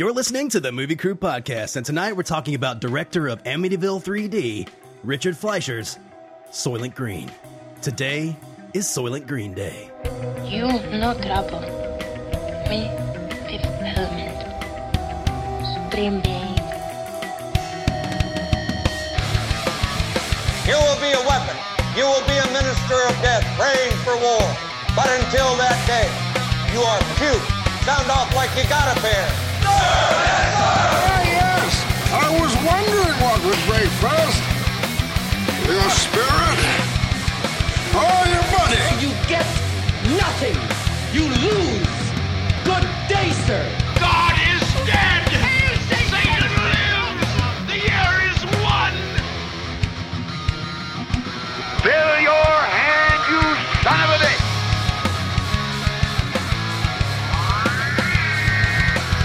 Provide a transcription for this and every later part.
You're listening to the Movie Crew Podcast, and tonight we're talking about director of Amityville 3D, Richard Fleischer's Soylent Green. Today is Soylent Green Day. You no trouble. Me, Fifth Element. Supreme Being. You will be a weapon. You will be a minister of death, praying for war. But until that day, you are cute. Sound off like you got a pair. Ah, yes. I was wondering what would break first. Your spirit or your money? You get nothing. You lose. Good day, sir. God is dead! Satan lives! The year is won! Fill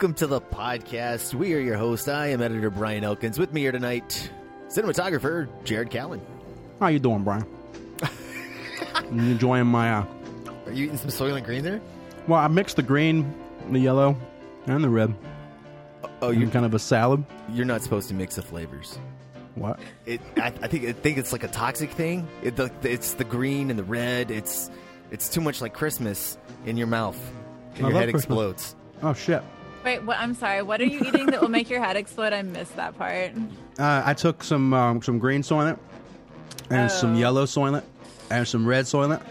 Welcome to the podcast. We are your host. I am editor Brian Elkins. With me here tonight, cinematographer Jared Callen. How you doing, Brian? you enjoying my? Uh, Are you eating some Soylent Green there? well, I mixed the green, the yellow, and the red. Oh, you're kind of a salad. you're not supposed to mix the flavors. What? It, I, I think, I think it's like a toxic thing. It, the, it's the green and the red. It's, it's too much like Christmas in your mouth, and I your love head Christmas. explodes. Oh shit! Wait, what? I'm sorry. What are you eating that will make your head explode? I missed that part. Uh, I took some um, some green soylent and some Oh. yellow soylent and some red soylent,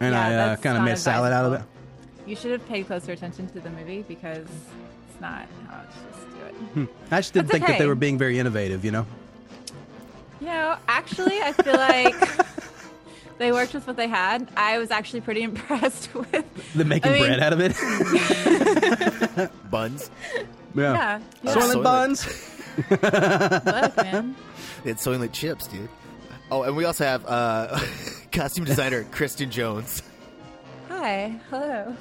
and Yeah, I uh, kind of made a salad out of it. You should have paid closer attention to the movie because it's not how it's just do it. Hmm. I just didn't That's think that they were being very innovative. You know. You know, actually, I feel like they worked with what they had. I was actually pretty impressed with The making I mean- bread out of it. Buns. yeah. Yeah, Soylent Soylent. buns. Look, man. It's Soylent chips, dude. Oh, and we also have uh, costume designer Kristen Jones. Hi, hello.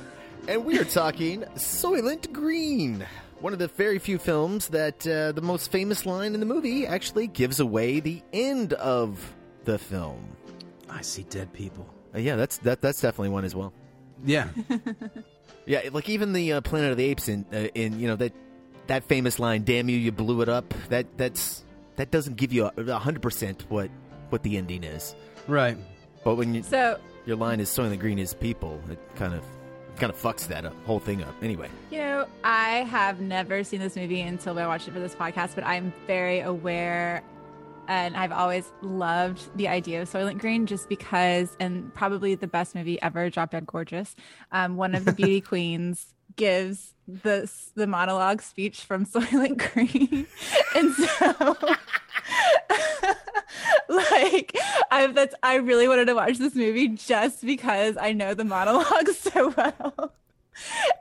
And we are talking Soylent Green, one of the very few films that uh, the most famous line in the movie actually gives away the end of the film. I see dead people. Uh, yeah, that's that. That's definitely one as well. Yeah. Yeah, like even the uh, Planet of the Apes in uh, in you know that that famous line, "Damn you, you blew it up." That that's that doesn't give you a hundred percent what what the ending is. right. But when you, So, your line is "Soylent Green is people," it kind of kind of fucks that uh, whole thing up. Anyway. you know, I have never seen this movie until I watched it for this podcast, but I'm very aware and I've always loved the idea of Soylent Green just because, and probably the best movie ever, Drop Dead Gorgeous. Um, one of the beauty queens gives the the monologue speech from Soylent Green, and so. like I that's I really wanted to watch this movie just because I know the monologue so well.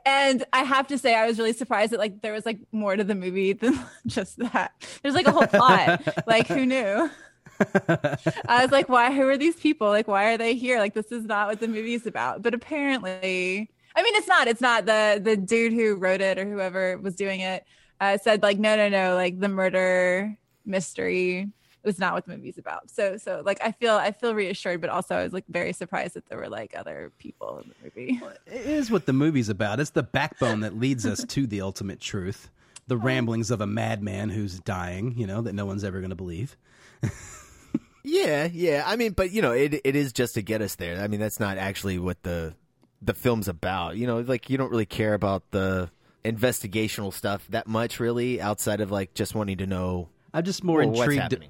And I have to say I was really surprised that like there was like more to the movie than just that. There's like a whole plot. like who knew? I was like, why who are these people? Like why are they here? Like this is not what the movie's about. But apparently I mean it's not. It's not the the dude who wrote it or whoever was doing it uh, said like no no no like the murder mystery was not what the movie's about. So so like I feel I feel reassured, but also I was like very surprised that there were like other people in the movie. It is what the movie's about. It's the backbone that leads us to the ultimate truth. The ramblings of a madman who's dying, you know, that no one's ever going to believe. Yeah, yeah. I mean, but you know, it it is just to get us there. I mean, that's not actually what the the film's about. You know, like you don't really care about the investigational stuff that much, really, outside of like just wanting to know. I'm just more well, what's intrigued.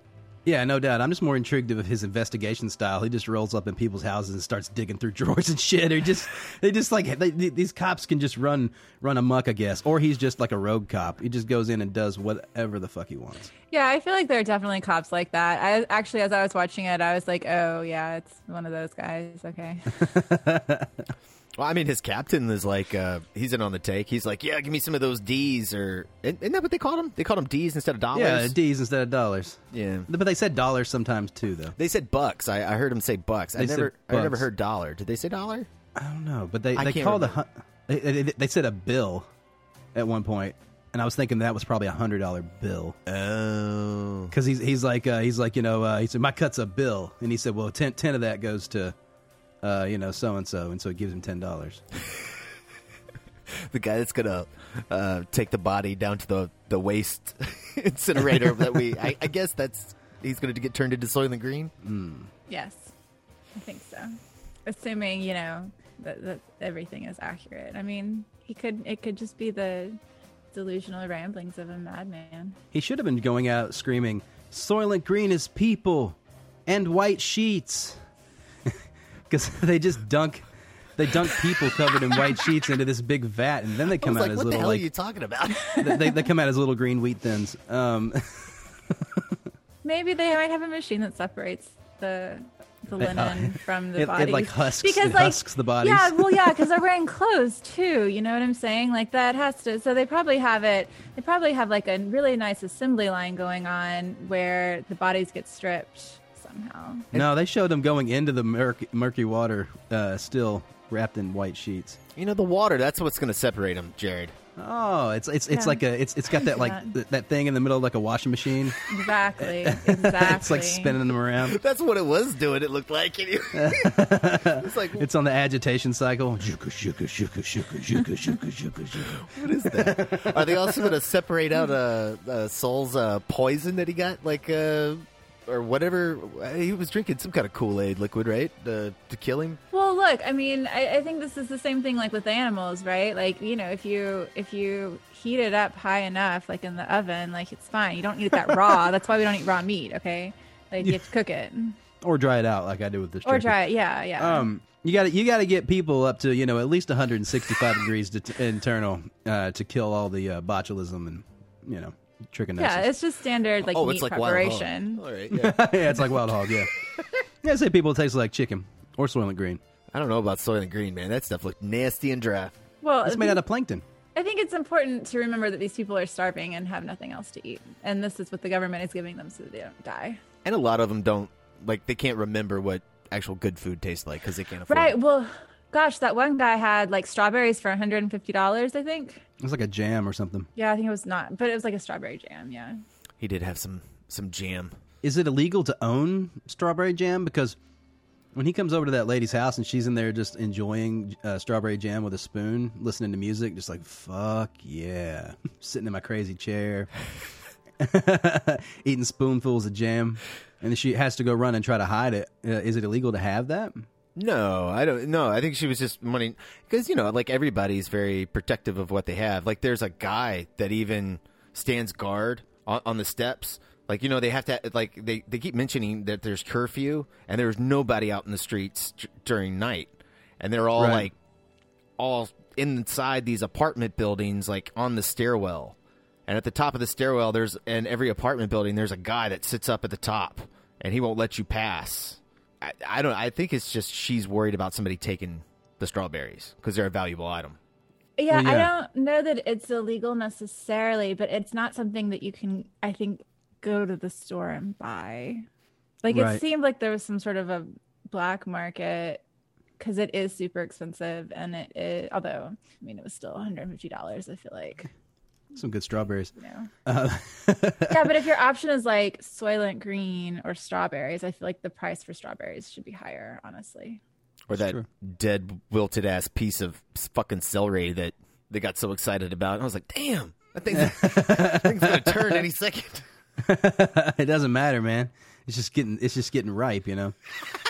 Yeah, no doubt. I'm just more intrigued of his investigation style. He just rolls up in people's houses and starts digging through drawers and shit. Or just they just like they, these cops can just run run amok, I guess. Or he's just like a rogue cop. He just goes in and does whatever the fuck he wants. Yeah, I feel like there are definitely cops like that. I actually, as I was watching it, I was like, oh yeah, it's one of those guys. Okay. Well, I mean, his captain is like, uh, he's in on the take. He's like, yeah, give me some of those D's, or isn't that what they called them? They called them D's instead of dollars. Yeah, D's instead of dollars. Yeah. But they said dollars sometimes too, though. They said bucks. I, I heard him say bucks. I They said never, I never heard dollar. Did they say dollar? I don't know, but they I they called a remember. hun- they, they, they said a bill at one point, and I was thinking that was probably a hundred dollar bill. Oh, because he's he's like uh, he's like you know uh, he said my cut's a bill, and he said well 10, 10 of that goes to uh, you know so and so, and so he gives him ten dollars. the guy that's gonna uh, take the body down to the the waste incinerator that we. I, I guess that's he's gonna get turned into Soylent Green. yes, I think so. Assuming you know that, that everything is accurate. I mean, he could. It could just be the delusional ramblings of a madman. He should have been going out screaming, "Soylent Green is people and white sheets," because they just dunk. They dunk people covered in white sheets into this big vat, and then they I come was out like, as what the little hell like are you talking about? they, they- they come out as little green wheat thins. Um, Maybe they might have a machine that separates the the It- linen from the it- it, like, husks- because it like husks the bodies. Yeah, well, yeah, because they're wearing clothes too. You know what I'm saying? Like that has to. So they probably have it. They probably have like a really nice assembly line going on where the bodies get stripped somehow. no, they showed them going into the murky, murky water, uh, still wrapped in white sheets. you know, the water. That's what's gonna separate them, Jared. Oh, it's it's it's Yeah. like a it's it's got that like Yeah. th- that thing in the middle of like a washing machine. Exactly. Exactly. It's like spinning them around. That's what it was doing. It looked like. it's like It's on the agitation cycle. Shuka, shuka, shuka, shuka, shuka, shuka, shuka, shuka. What is that? Are they also going to separate out uh, uh, Sol's uh, poison that he got, like, uh, or whatever? He was drinking some kind of Kool Aid liquid, right, uh, to kill him. Well, look, I mean, I, I think this is the same thing like with animals, right? Like, you know, if you if you heat it up high enough, like in the oven, like it's fine. You don't eat that raw. That's why we don't eat raw meat, okay? Like you have to cook it Or dry it out like I do with this. or turkey. dry it. Yeah, yeah. Um, you got to you got to get people up to you know at least 165 degrees to, internal uh, to kill all the uh, botulism and you know trichinosis. yeah, it's just standard like oh, meat it's like wild hog. preparation. All right, yeah. yeah, it's like wild hog. Yeah, yeah. I say people taste like chicken or Soylent Green. I don't know about Soylent Green, man. That stuff looked nasty and dry. Well, It's made out of plankton. I think it's important to remember that these people are starving and have nothing else to eat, and this is what the government is giving them so that they don't die. And a lot of them don't, like, they can't remember what actual good food tastes like because they can't afford Right. it. Well, gosh, that one guy had like strawberries for 150 dollars. I think. It was like a jam or something. Yeah, I think it was not, but it was like a strawberry jam. Yeah. He did have some, some jam. Is it illegal to own strawberry jam? Because when he comes over to that lady's house and she's in there just enjoying uh, strawberry jam with a spoon, listening to music, just like fuck yeah, sitting in my crazy chair, eating spoonfuls of jam, and she has to go run and try to hide it. Uh, is it illegal to have that? No, I don't. No, I think she was just wanting because you know, like everybody's very protective of what they have. Like, there's a guy that even stands guard on, on the steps. Like, you know, they have to like they they keep mentioning that there's curfew and there's nobody out in the streets d- during night, and they're all Right. like all inside these apartment buildings, like on the stairwell. And at the top of the stairwell, there's in every apartment building, there's a guy that sits up at the top, and he won't let you pass. I, I don't. I think it's just she's worried about somebody taking the strawberries because they're a valuable item. Yeah, Well, I don't know that it's illegal necessarily, but it's not something that you can, I think, go to the store and buy. Like Right. it seemed like there was some sort of a black market because it is super expensive, and it is. Although, I mean, it was still one hundred and fifty dollars. I feel like, Some good strawberries. you know. Uh, yeah, but if your option is like Soylent Green or strawberries, I feel like the price for strawberries should be higher. Honestly. Or that true. dead, wilted ass piece of fucking celery that they got so excited about. And I was like, damn, that thing's, that thing's gonna turn any second. it doesn't matter, man. It's just getting it's just getting ripe, you know.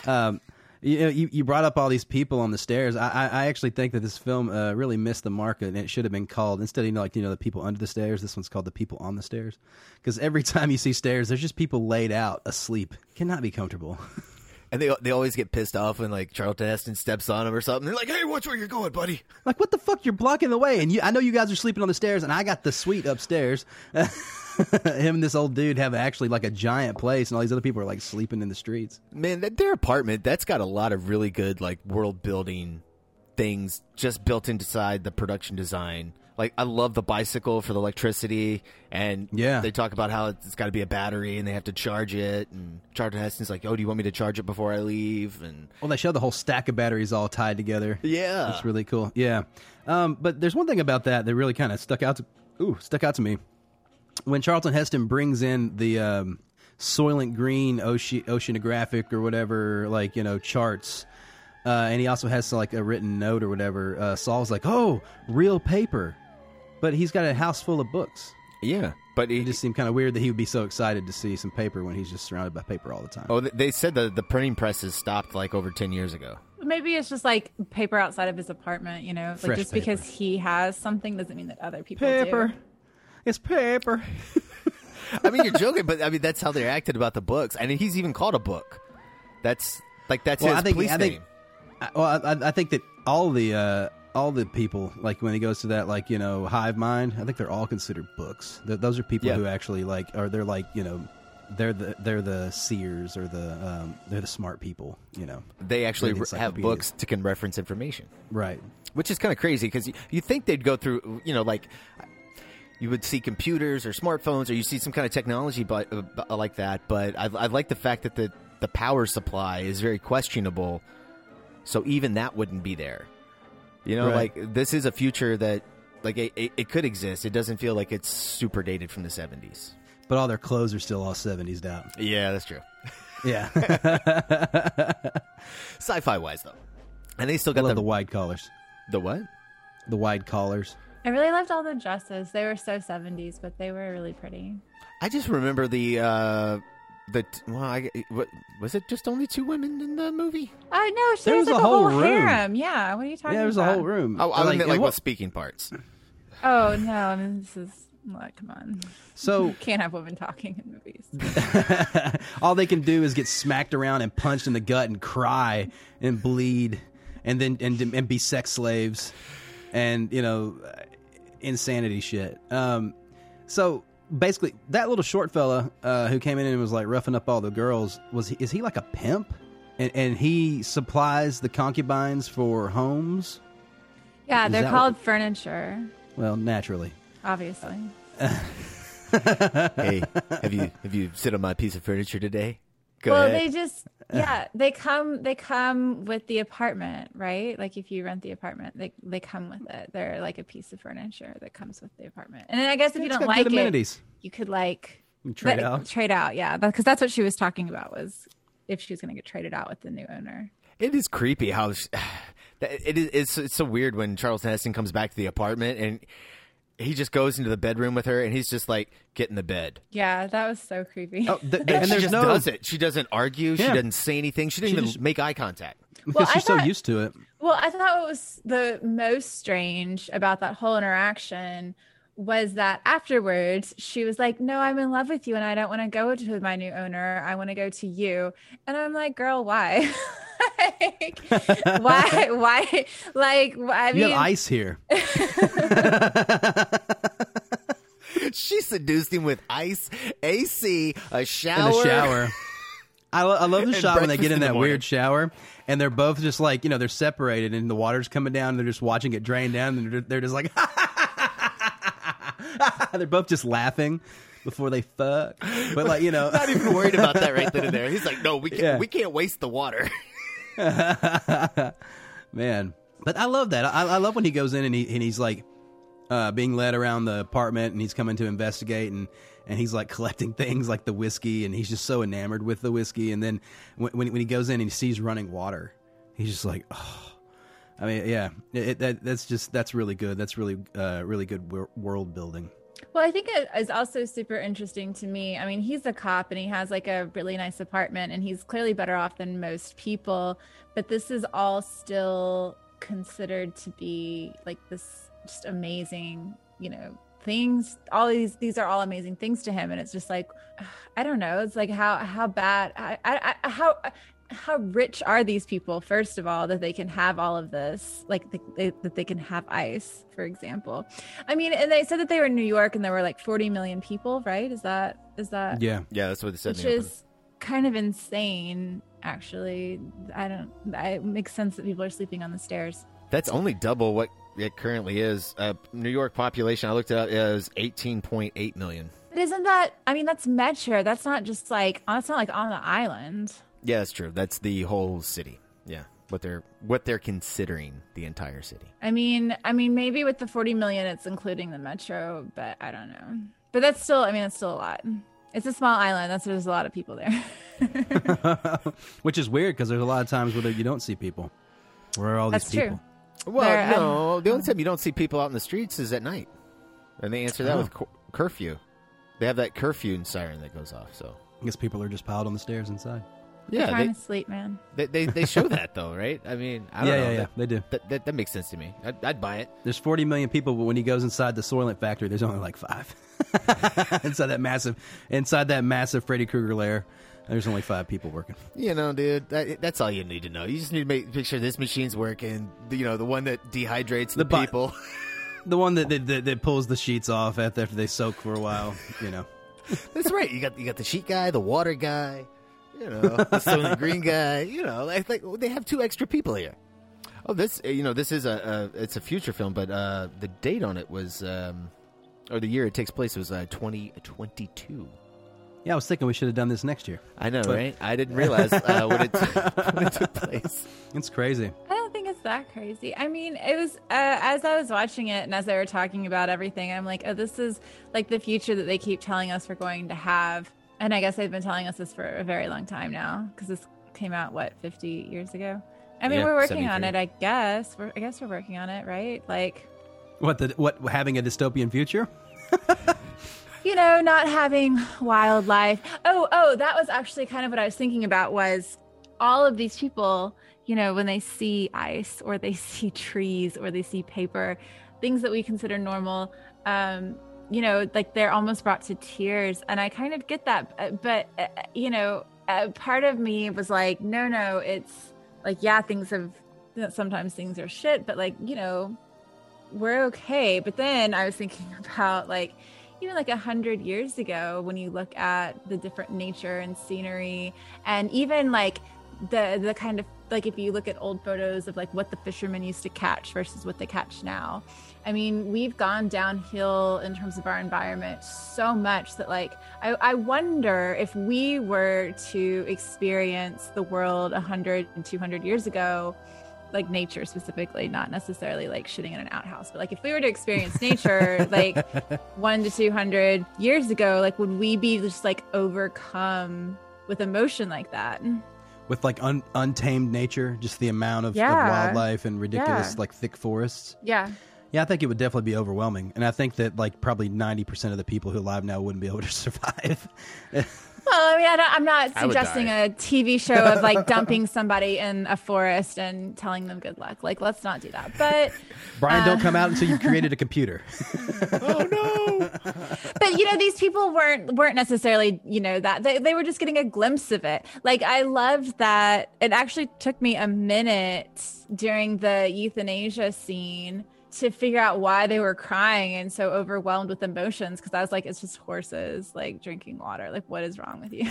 Um, You, know, you you brought up all these people on the stairs. I I, actually think that this film uh, really missed the mark, and it should have been called instead of you know, like you know the people under the stairs. This one's called the people on the stairs, because every time you see stairs, there's just people laid out asleep. Cannot be comfortable. And they they always get pissed off when like Charlton Heston steps on them or something. They're like, "Hey, watch where you're going, buddy." Like what the fuck? You're blocking the way, and you, I know you guys are sleeping on the stairs, and I got the suite upstairs. Him and this old dude have actually like a giant place, and all these other people are like sleeping in the streets. Man, that, their apartment that's got a lot of really good like world building things just built inside the production design. Like I love the bicycle for the electricity, and Yeah. they talk about how it's got to be a battery and they have to charge it. And Charlton Heston's like, "Oh, do you want me to charge it before I leave?" And Well, they show the whole stack of batteries all tied together. Yeah. that's really cool. Yeah, um, but there's one thing about that that really kind of stuck out to ooh stuck out to me when Charlton Heston brings in the um, Soylent Green oce- oceanographic or whatever, like you know charts. Uh, and he also has like a written note or whatever. Uh, Sol's like, "Oh, real paper," but he's got a house full of books. yeah, but It just seemed kind of weird that he would be so excited to see some paper when he's just surrounded by paper all the time. oh, they said the the printing presses stopped like over ten years ago. Maybe it's just like paper outside of his apartment, you know? Like Fresh just paper. because he has something doesn't mean that other people Paper. do. It's paper. I mean, you're joking, but I mean that's how they acted about the books. I mean, he's even called a book. That's like that's Well, his I think- police I think- name. I- well, I, I think that all the uh, all the people, like when he goes to that, like you know, hive mind, I think they're all considered books. Th- those are people Yeah. who actually like, or they're like, you know, they're the they're the seers or the um, they're the smart people. You know, They actually the have books to can reference information. right? which is kind of crazy because you, you think they'd go through, you know, like you would see computers or smartphones or you see some kind of technology but, uh, like that. But I, I like the fact that the, the power supply is very questionable. So even that wouldn't be there. You know, Right. like this is a future that, like, it, it, it could exist. It doesn't feel like it's super dated from the 70s. But all their clothes are still all seventies down. Yeah, that's true. Yeah, Sci fi wise, though. And they still I got love the, the wide collars, the what? the wide collars. I really loved all the dresses. They were so 70s, but they were really pretty. I just remember the uh the well, I, what was it? Just only two women in the movie? Oh, no, she There was was like a a whole, whole room. harem. Yeah, what are you talking about? Yeah, there's a whole room. Oh, I Like, meant like what what- speaking parts? Oh, no, I mean, this is. like, come on. So you Can't have women talking in movies. all they can do is get smacked around and punched in the gut and cry and bleed and then and, and be sex slaves and you know insanity shit um so basically that little short fella uh, who came in and was like roughing up all the girls was he, is he like a pimp and, and he supplies the concubines for homes Yeah, Is they're that called furniture, well naturally obviously. hey, have you have you sit on my piece of furniture today? Go well, ahead. they just yeah, they come they come with the apartment, right? Like if you rent the apartment, they they come with it. They're like a piece of furniture that comes with the apartment. And then I guess if you don't like it, you could like trade but- out. Trade out, yeah, because that's what she was talking about was if she was going to get traded out with the new owner. It is creepy how sh- that- it is. It's, it's so weird when Charles Heston comes back to the apartment and he just goes into the bedroom with her and he's just like, "Get in the bed." Yeah, that was so creepy. oh, th- And, and she there's just no does it. She doesn't argue. She doesn't say anything. She didn't She even just- make eye contact. because Well, I she's so used to it Well, I thought what was the most strange about that whole interaction was that afterwards she was like, "No, I'm in love with you, and I don't want to go to my new owner. I want to go to you." And I'm like, "Girl, why? like, why? Why? Like, I you mean, have ice here she seduced him with ice, AC, a shower. in the shower. I, lo- I love the And shot when they get in in that weird shower and they're both just like you know they're separated and the water's coming down and they're just watching it drain down and they're, they're just like they're both just laughing before they fuck but like you know Not even worried about that right then and there. He's like, "No, we can't. Yeah. We can't waste the water." man but I love that. I, I love when he goes in and, he, and he's like uh, being led around the apartment and he's coming to investigate and and he's like collecting things like the whiskey and he's just so enamored with the whiskey. And then when, when, when he goes in and he sees running water he's just like oh i mean yeah it, that, that's just that's really good. That's really uh, really good wor- world building Well, I think it is also super interesting to me. I mean, he's a cop and he has like a really nice apartment and he's clearly better off than most people, but this is all still considered to be like this just amazing, you know, things all these these are all amazing things to him and it's just like i don't know it's like how how bad I, I, I how how rich are these people first of all that they can have all of this like the, they, that they can have ice for example i mean and they said that they were in new york and there were like 40 million people right is that is that Yeah. Yeah, that's what they said. which in the open. is kind of insane actually i don't I, it makes sense that people are sleeping on the stairs That's only double what it currently is. Uh, New York population, I looked it up, is 18.8 million. but isn't that i mean that's metro that's not just like that's not like on the island Yeah, that's true. That's the whole city. Yeah, what they're what they're considering the entire city. I mean, I mean, maybe with the 40 million, it's including the metro, but I don't know. But that's still, I mean, that's still a lot. It's a small island. That's why there's a lot of people there. Which is weird because there's a lot of times where you don't see people. Where are all these That's true. people? Well, There, um, no, the only time you don't see people out in the streets is at night, and they answer that Oh. with cur- curfew. They have that curfew and siren that goes off. So I guess people are just piled on the stairs inside. They're yeah, trying they, to sleep, man. they, they they show that though, right? I mean, I don't yeah, know. yeah, yeah, That, they do. that, that that makes sense to me. I'd, I'd buy it. There's 40 million people, but when he goes inside the Soylent factory, there's only like five. inside that massive, inside that massive Freddy Krueger lair, there's only five people working. You know, dude, that, that's all you need to know. You just need to make, make sure this machine's working. You know, the one that dehydrates the, The bu- people. The one that, that, that, that pulls the sheets off after, after they soak for a while, you know. That's right. You got you got the sheet guy, the water guy, you know, the Green guy. You know, like, like they have two extra people here. Oh, this you know this is a, a it's a future film, but uh, the date on it was um, or the year it takes place was uh, twenty twenty two. Yeah, I was thinking we should have done this next year. I know, But- right? I didn't realize uh, when, it, when it took place. It's crazy. I don't think it's that crazy. I mean, it was uh, as I was watching it and as they were talking about everything, I'm like, oh, this is like the future that they keep telling us we're going to have. And I guess they've been telling us this for a very long time now because this came out what 50 years ago. I mean, Yeah, we're working on it. I guess. We're, I guess we're working on it, right? Like, What the what having a dystopian future? you know, not having wildlife. Oh, oh, that was actually kind of what I was thinking about was all of these people, you know, when they see ice or they see trees or they see paper, things that we consider normal, um, you know, like they're almost brought to tears. And I kind of get that. uh, But, uh, you know, uh, part of me was like, no, no, it's like, yeah, things have, sometimes things are shit, but like, you know, we're okay. But then I was thinking about like even like a hundred years ago when you look at the different nature and scenery and even like the the kind of like if you look at old photos of like what the fishermen used to catch versus what they catch now. I mean, we've gone downhill in terms of our environment so much that like I, I wonder if we were to experience the world 100 and 200 years ago like nature specifically, not necessarily like shitting in an outhouse, but like if we were to experience nature like one to 200 years ago, like would we be just like overcome with emotion like that? With like un, untamed nature, just the amount of, of wildlife and ridiculous Yeah. like thick forests. Yeah. Yeah, I think it would definitely be overwhelming, and I think that like probably ninety percent of the people who are alive now wouldn't be able to survive. Well, I mean, I don't, I'm not suggesting a TV show of like dumping somebody in a forest and telling them good luck. Like, let's not do that. But Brian, uh, don't come out until you've created a computer. Oh no! but you know these people weren't weren't necessarily you know that they, they were just getting a glimpse of it like i loved that it actually took me a minute during the euthanasia scene to figure out why they were crying and so overwhelmed with emotions because i was like it's just horses like drinking water. Like what is wrong with you?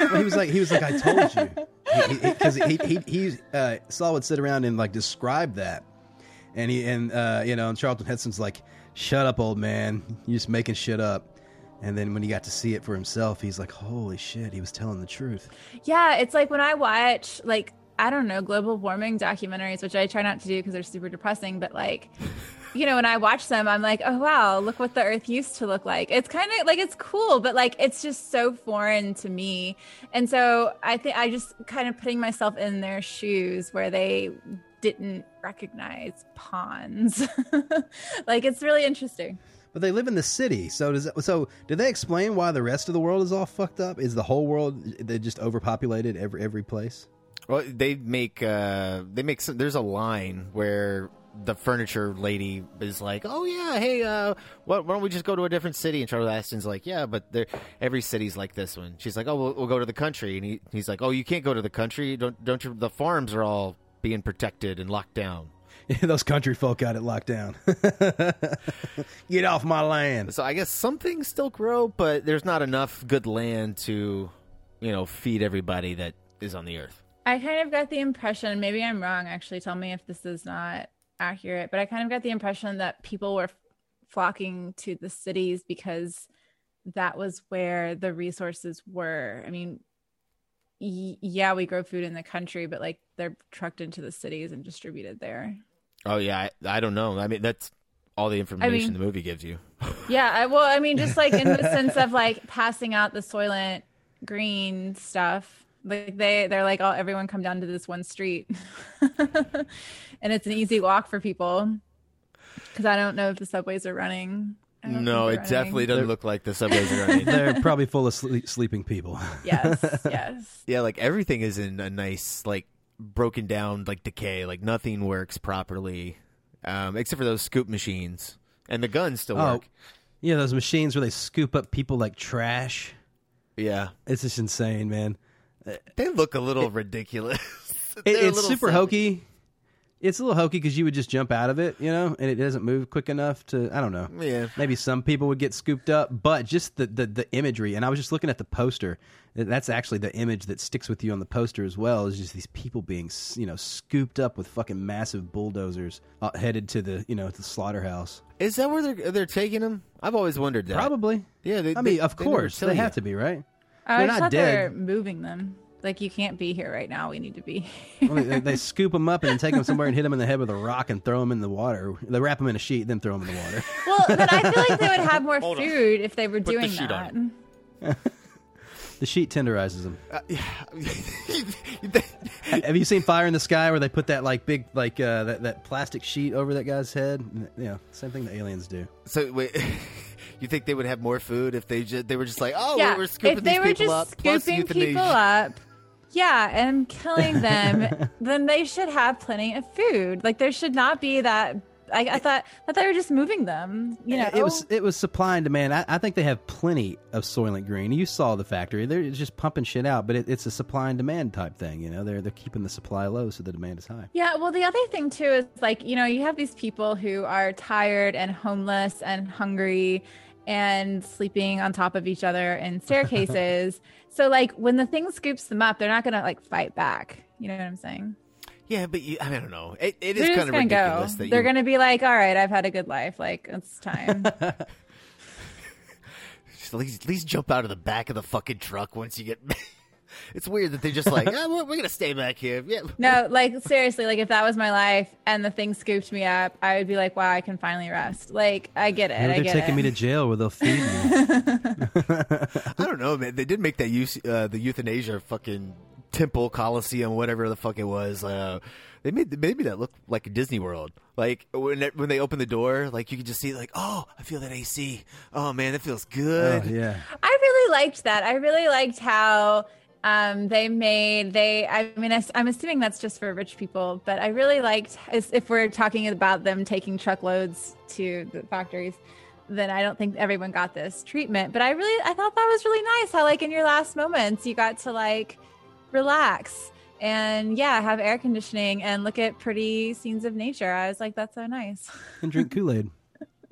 Well, he was like, he was like, I told you, because he, he, he, he, uh, Sol would sit around and like describe that, and he and uh, you know, and Charlton Heston's like, shut up, old man, you're just making shit up. And then when he got to see it for himself, he's like, holy shit, he was telling the truth. Yeah, it's like when I watch like I don't know global warming documentaries, which I try not to do because they're super depressing. But like, you know, when I watch them, I'm like, oh wow, look what the Earth used to look like. It's kind of like it's cool, but like it's just so foreign to me. And so I think I just kind of putting myself in their shoes where they didn't recognize pawns. like it's really interesting. But they live in the city, so does it, so? Do they explain why the rest of the world is all fucked up? Is the whole world they just overpopulated every every place? Well, they make uh, they make some, there's a line where the furniture lady is like, "Oh yeah, hey, uh, why, why don't we just go to a different city?" And Charles Heston's like, "Yeah, but every city's like this one." She's like, "Oh, we'll, we'll go to the country," and he, he's like, "Oh, you can't go to the country. Don't don't you, the farms are all being protected and locked down." Those country folk got it locked down. Get off my land. So I guess some things still grow, but there's not enough good land to, you know, feed everybody that is on the earth. I kind of got the impression, maybe I'm wrong, actually, tell me if this is not accurate, but I kind of got the impression that people were flocking to the cities because that was where the resources were. I mean, y- yeah, we grow food in the country, but like they're trucked into the cities and distributed there. Oh yeah, I, I don't know. I mean, that's all the information mean- the movie gives you. Yeah, I, well, I mean, just like in the sense of like passing out the Soylent Green stuff. Like they, they're like, oh, everyone come down to this one street, and it's an easy walk for people. Because I don't know if the subways are running. No, it they're definitely doesn't look like the subways are running. They're probably full of sleep, sleeping people. Yes, yes. Yeah, like everything is in a nice, like broken down, like decay. Like nothing works properly, um, except for those scoop machines and the guns still Oh, work. yeah, those machines where they scoop up people like trash. Yeah, It's just insane, man. They look a little ridiculous. It, it's super silly. hokey. It's a little hokey because you would just jump out of it, you know, and it doesn't move quick enough to. I don't know. Yeah. Maybe some people would get scooped up, but just the, the the imagery. And I was just looking at the poster. That's actually the image that sticks with you on the poster as well. Is just these people being, you know, scooped up with fucking massive bulldozers uh, headed to the, you know, the slaughterhouse. Is that where they're they're taking them? I've always wondered that. Probably. Yeah. They, I they- mean, of they never course they you. have to be right. I They're not thought they're dead. moving them. Like you can't be here right now. We need to be. Well, they, they scoop them up and then take them somewhere and hit them in the head with a rock and throw them in the water. They wrap them in a sheet, then throw them in the water. well, but I feel like they would have more Hold on. food if they were Put the doing sheet that. on. The sheet tenderizes them. Uh, Have you seen Fire in the Sky where they put that like big like uh, that that plastic sheet over that guy's head? Yeah, same thing the aliens do. So wait, you think they would have more food if they just they were just like, oh, yeah, we're scooping if they these were people just up, scooping people up, yeah, and killing them, then they should have plenty of food. Like there should not be that. I, I thought that they were just moving them. You know, it was it was supply and demand. I, I think they have plenty of Soylent Green. You saw the factory; they're just pumping shit out. But it, it's a supply and demand type thing. You know, they're they're keeping the supply low so the demand is high. Yeah, well, the other thing too is like, you know, you have these people who are tired and homeless and hungry and sleeping on top of each other in staircases. so, like, when the thing scoops them up, they're not to like fight back. You know what I'm saying? Yeah, but you, I, mean, I don't know. It, it is kind of to go. ridiculous that They're you, to be like, all right, I've had a good life. Like, it's time. Just at least, at least jump out of the back of the fucking truck once you get. It's weird that they're just like, ah, we're, we're gonna stay back here. Yeah, no, like, seriously, like, if that was my life and the thing scooped me up, I would be like, wow, I can finally rest. Like, I get it. Maybe I they're get taking it. me to jail where they'll feed me. I don't know, man. They did make that use uh, the euthanasia fucking temple coliseum, whatever the fuck it was. Uh, they made maybe that look like a Disney World. Like when it, when they open the door, like you could just see, like, oh, I feel that AC. Oh man, that feels good. oh, yeah. I really liked that. I really liked how um, they made they. I mean, I, am assuming that's just for rich people, but I really liked if we're talking about them taking truckloads to the factories. Then I don't think everyone got this treatment, but I really I thought that was really nice. How like in your last moments you got to like relax and yeah have air conditioning and look at pretty scenes of nature. I was like that's so nice. And drink Kool Aid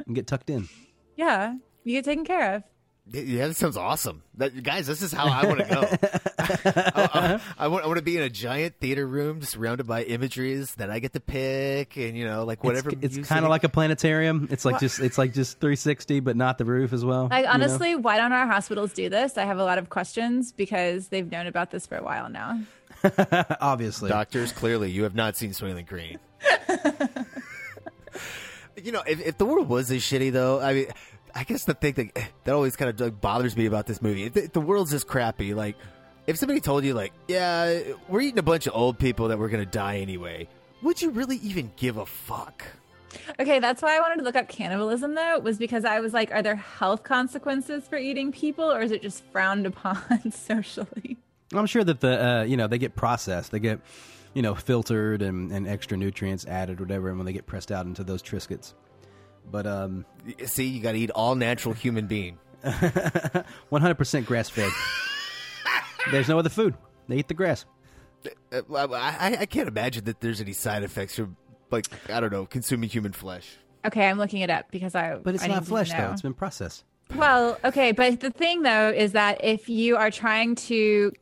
and get tucked in. yeah, you get taken care of. Yeah, that sounds awesome. That, guys, this is how I want to go. I, I- I want, I want to be in a giant theater room surrounded by imageries that I get to pick, and you know, like whatever. It's, music. kind of like a planetarium. It's like just it's like just 360, but not the roof as well. Like you know? honestly, why don't our hospitals do this? I have a lot of questions because they've known about this for a while now. obviously. doctors. Clearly, you have not seen Soylent Green. you know, if, if the world was this shitty, though, I mean, I guess the thing that that always kind of like, bothers me about this movie, if the, if the world's just crappy, like if somebody told you, like, yeah, we're eating a bunch of old people that we're gonna die anyway. would you really even give a fuck? Okay, that's why I wanted to look up cannibalism though, was because I was like, are there health consequences for eating people or is it just frowned upon socially? I'm sure that the uh, you know they get processed, they get you know filtered and, and extra nutrients added, whatever, and when they get pressed out into those Triscuits. But um, See, you got to eat all natural human being. 100% grass fed. There's no other food. They eat the grass. Uh, I, I, I can't imagine that there's any side effects from, like, I don't know, consuming human flesh. Okay, I'm looking it up because I. But it's I not need flesh though. It's been processed. Well, okay, but the thing though is that if you are trying to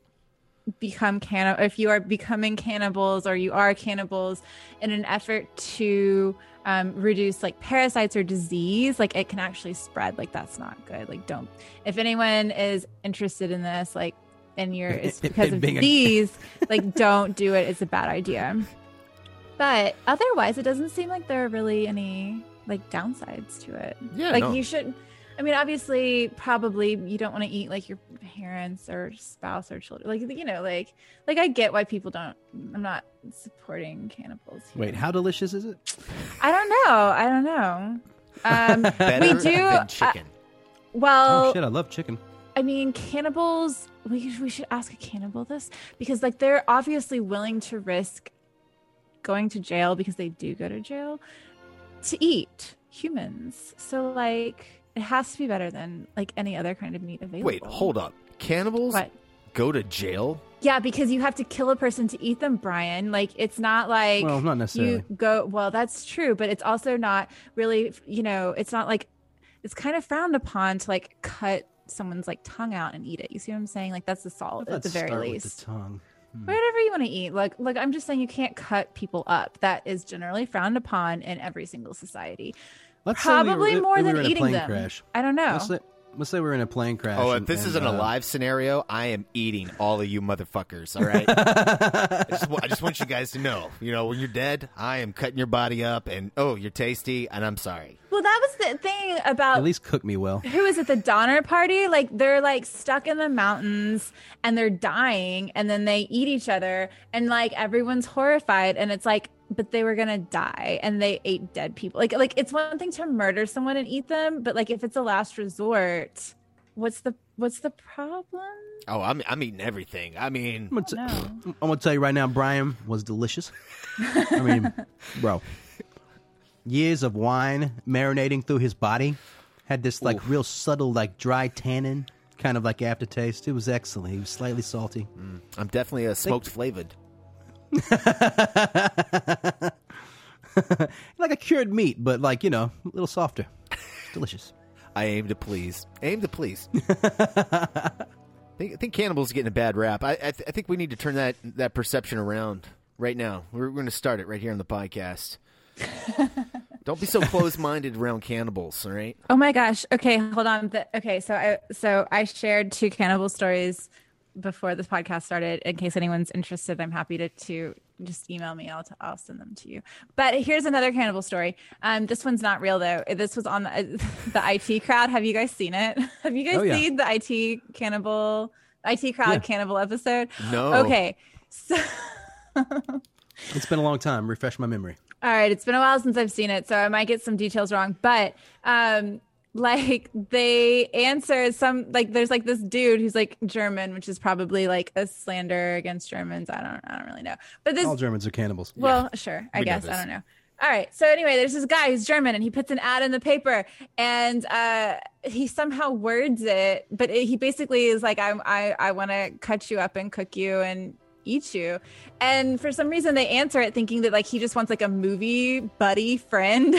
become cannibal, if you are becoming cannibals or you are cannibals in an effort to um, reduce like parasites or disease, like it can actually spread. Like that's not good. Like don't. If anyone is interested in this, like, and you're it's because of Being a- like don't do it. It's a bad idea. But otherwise, it doesn't seem like there are really any like downsides to it. Yeah, like no. you should. I mean, obviously, probably you don't want to eat like your parents or spouse or children. Like you know, like like I get why people don't. I'm not supporting cannibals. here. Wait, how delicious is it? I don't know. I don't know. Um, we do. than uh, well, oh shit, I love chicken. I mean, cannibals. We we should ask a cannibal this because like they're obviously willing to risk going to jail because they do go to jail to eat humans. So like it has to be better than like any other kind of meat available. Wait, hold up. Cannibals What? go to jail? Yeah, because you have to kill a person to eat them, Brian. Like it's not like Well, not necessarily. you go. Well, that's true, but it's also not really. You know, it's not like it's kind of frowned upon to like cut someone's like tongue out and eat it. You see what I'm saying? Like that's the salt at Let's the very start least. with the tongue. Hmm. Whatever you want to eat. Like like I'm just saying you can't cut people up. That is generally frowned upon in every single society. Let's say we were- Probably more we than were in a eating plane them. Crash. I don't know. Let's say, let's say we're in a plane crash. Oh, if and- this and, is an uh, alive scenario, I am eating all of you motherfuckers. All right. I, just, I just want you guys to know, you know, when you're dead, I am cutting your body up, and oh, you're tasty, and I'm sorry. Well, that was the thing about At least cook me well. who is it the donner party like they're like stuck in the mountains and they're dying and then they eat each other and like everyone's horrified and it's like but they were gonna die and they ate dead people like like it's one thing to murder someone and eat them but like if it's a last resort what's the what's the problem Oh, I'm I'm eating everything. I mean, I'm gonna, t- oh, No. I'm gonna tell you right now, Brian was delicious. I mean, bro, years of wine marinating through his body had this like real subtle, like dry tannin, kind of like aftertaste. It was excellent. He was slightly salty. Mm, I'm definitely a smoked flavored. like a cured meat, but like you know, a little softer. It's delicious. I aim to please. Aim to please. I think, I think cannibals getting a bad rap. I I, th- I think we need to turn that that perception around right now. We're, going to start it right here on the podcast. Don't be so close minded around cannibals. All right. oh my gosh okay hold on The- okay so i so i shared two cannibal stories before this podcast started in case anyone's interested i'm happy to to just email me i'll, t- I'll send them to you but here's another cannibal story um this one's not real though this was on the, the it crowd have you guys seen it have you guys Oh, yeah. seen the it cannibal it crowd Yeah. cannibal episode No. okay so It's been a long time. Refresh my memory. All right, it's been a while since I've seen it, so I might get some details wrong. But um, like they answer some like there's like this dude who's like German, which is probably like a slander against Germans. I don't I don't really know. But this All Germans are cannibals. well, sure, I We guess I don't know. All right. So anyway, there's this guy who's German, and he puts an ad in the paper, and uh, he somehow words it, but it, he basically is like, "I I I want to cut you up and cook you and eat you," and for some reason they answer it thinking that like he just wants like a movie buddy friend,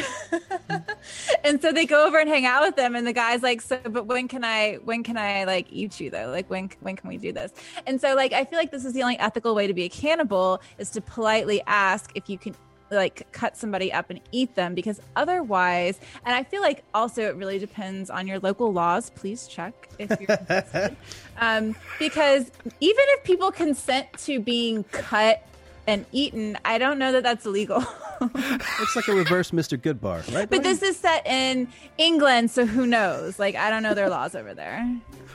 and so they go over and hang out with them, and the guy's like, "So, but when can I when can I like eat you though? Like when when can we do this?" And so like I feel like this is the only ethical way to be a cannibal is to politely ask if you can like cut somebody up and eat them because otherwise and i feel like also it really depends on your local laws please check if you're um, because even if people consent to being cut and eaten i don't know that that's illegal It's like a reverse Mr. Goodbar, right? but Brian? this is set in england so who knows like i don't know their laws over there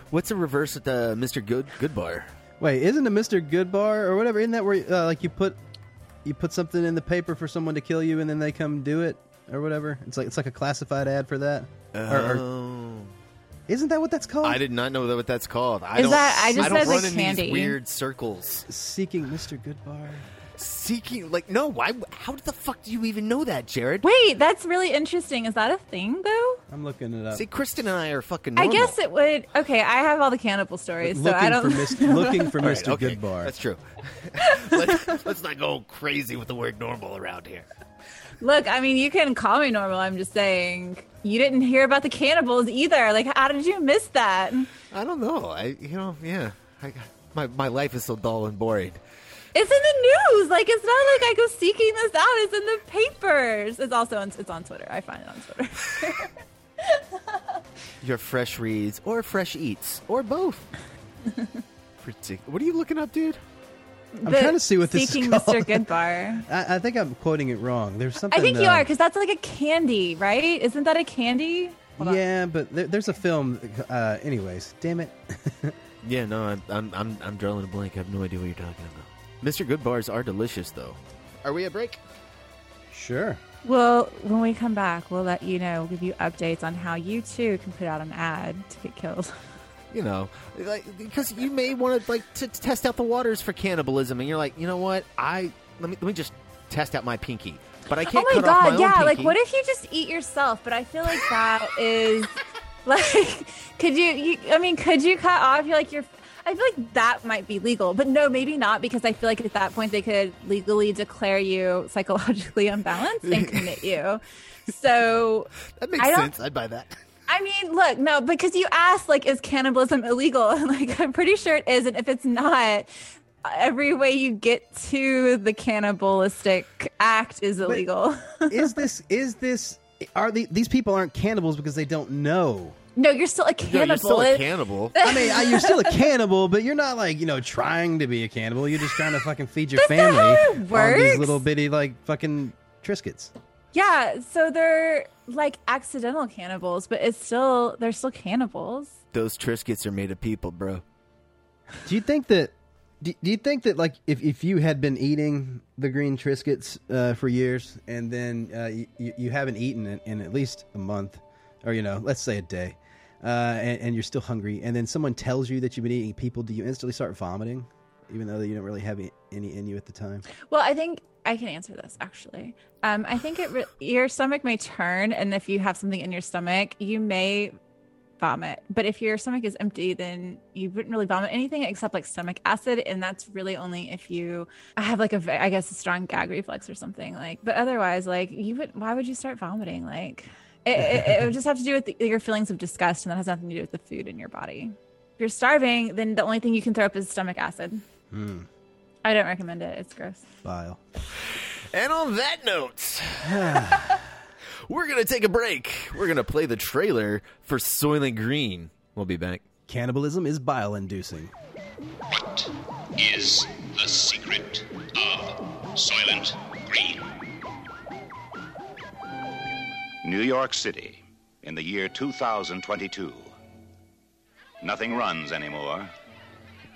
What's a reverse of the Mr. Good Good Bar? Wait, isn't a Mr. Goodbar or whatever? Isn't that where uh, like you put you put something in the paper for someone to kill you, and then they come do it or whatever. It's like it's like a classified ad for that. Or- or- Oh. isn't that what that's called? I did not know that what that's called. I Is don't, that- I just don't said, like, run in candy. these weird circles. Seeking Mr. Goodbar. Seeking, like, no. Why? How the fuck do you even know that, Jared? Wait, that's really interesting. Is that a thing though? I'm looking it up. See, Kristen and I are fucking. I guess it would. Okay, I have all the cannibal stories, so I don't. for Mr. looking for All right, Mr. okay, Goodbar. That's true. let's, let's not go crazy with the word normal around here. Look, I mean, you can call me normal. I'm just saying you didn't hear about the cannibals either. Like, how did you miss that? I don't know. I, you know, yeah. I, my my life is so dull and boring. It's in the news. Like, it's not like I go seeking this out. It's in the papers. It's also on, it's on Twitter. I find it on Twitter. Your fresh reads or fresh eats or both. Ridic- What are you looking up, dude? I'm trying to see what this is seeking called. Mr. Goodbar. I, I think I'm quoting it wrong. There's something. I think you uh, are because that's like a candy, right? Isn't that a candy? Hold on. Yeah, but there, there's a film. Uh, anyways, damn it. Yeah, no, I'm I'm I'm, I'm drawing a blank. I have no idea what you're talking about. Mr. Good bars are delicious, though. Are we at break? Sure. Well, when we come back, we'll let you know. We'll give you updates on how you too can put out an ad to get killed. You know, like because you may want to like to test out the waters for cannibalism, and you're like, you know what? I let me let me just test out my pinky, but I can't. oh my cut off god, my yeah. own Like, what if you just eat yourself? But I feel like that is like, could you, you? I mean, could you cut off? You're like you're. I feel like that might be legal, but no, maybe not because I feel like at that point they could legally declare you psychologically unbalanced and commit you. So that makes I don't- sense? I'd buy that. I mean, look, no, because you asked, like, is cannibalism illegal? And, like, I'm pretty sure it is. And if it's not, every way you get to the cannibalistic act is illegal. is this is this are the, these people aren't cannibals because they don't know? No, you're still a No, cannibal. you're still a cannibal. I mean, I- you're still a cannibal, but you're not like you know trying to be a cannibal. You're just trying to fucking feed your That's not family how it on these little bitty like fucking triscuits. Yeah, so they're like accidental cannibals, but it's still, they're still cannibals. Those Triscuits are made of people, bro. Do you think that? Do, do you think that like if, if you had been eating the green Triscuits uh, for years and then uh, you, you you haven't eaten it in at least a month, or you know, let's say a day, uh, and, and you're still hungry, and then someone tells you that you've been eating people, do you instantly start vomiting, even though you don't really have any- in you at the time? Well, I think I can answer this actually. Um, I think it re- your stomach may turn, and if you have something in your stomach, you may vomit. But if your stomach is empty, then you wouldn't really vomit anything except like stomach acid, and that's really only if you have like a I guess, a strong gag reflex or something. Like, but otherwise, like you would, why would you start vomiting? Like, it, it, it would just have to do with the, your feelings of disgust, and that has nothing to do with the food in your body. If you're starving, then the only thing you can throw up is stomach acid. Hmm. I don't recommend it. It's gross. Bile. And on that note, we're gonna take a break. We're gonna play the trailer for Soylent Green. We'll be back. Cannibalism is bile inducing. What is the secret of Soylent Green? New York City in the year 2022. Nothing runs anymore.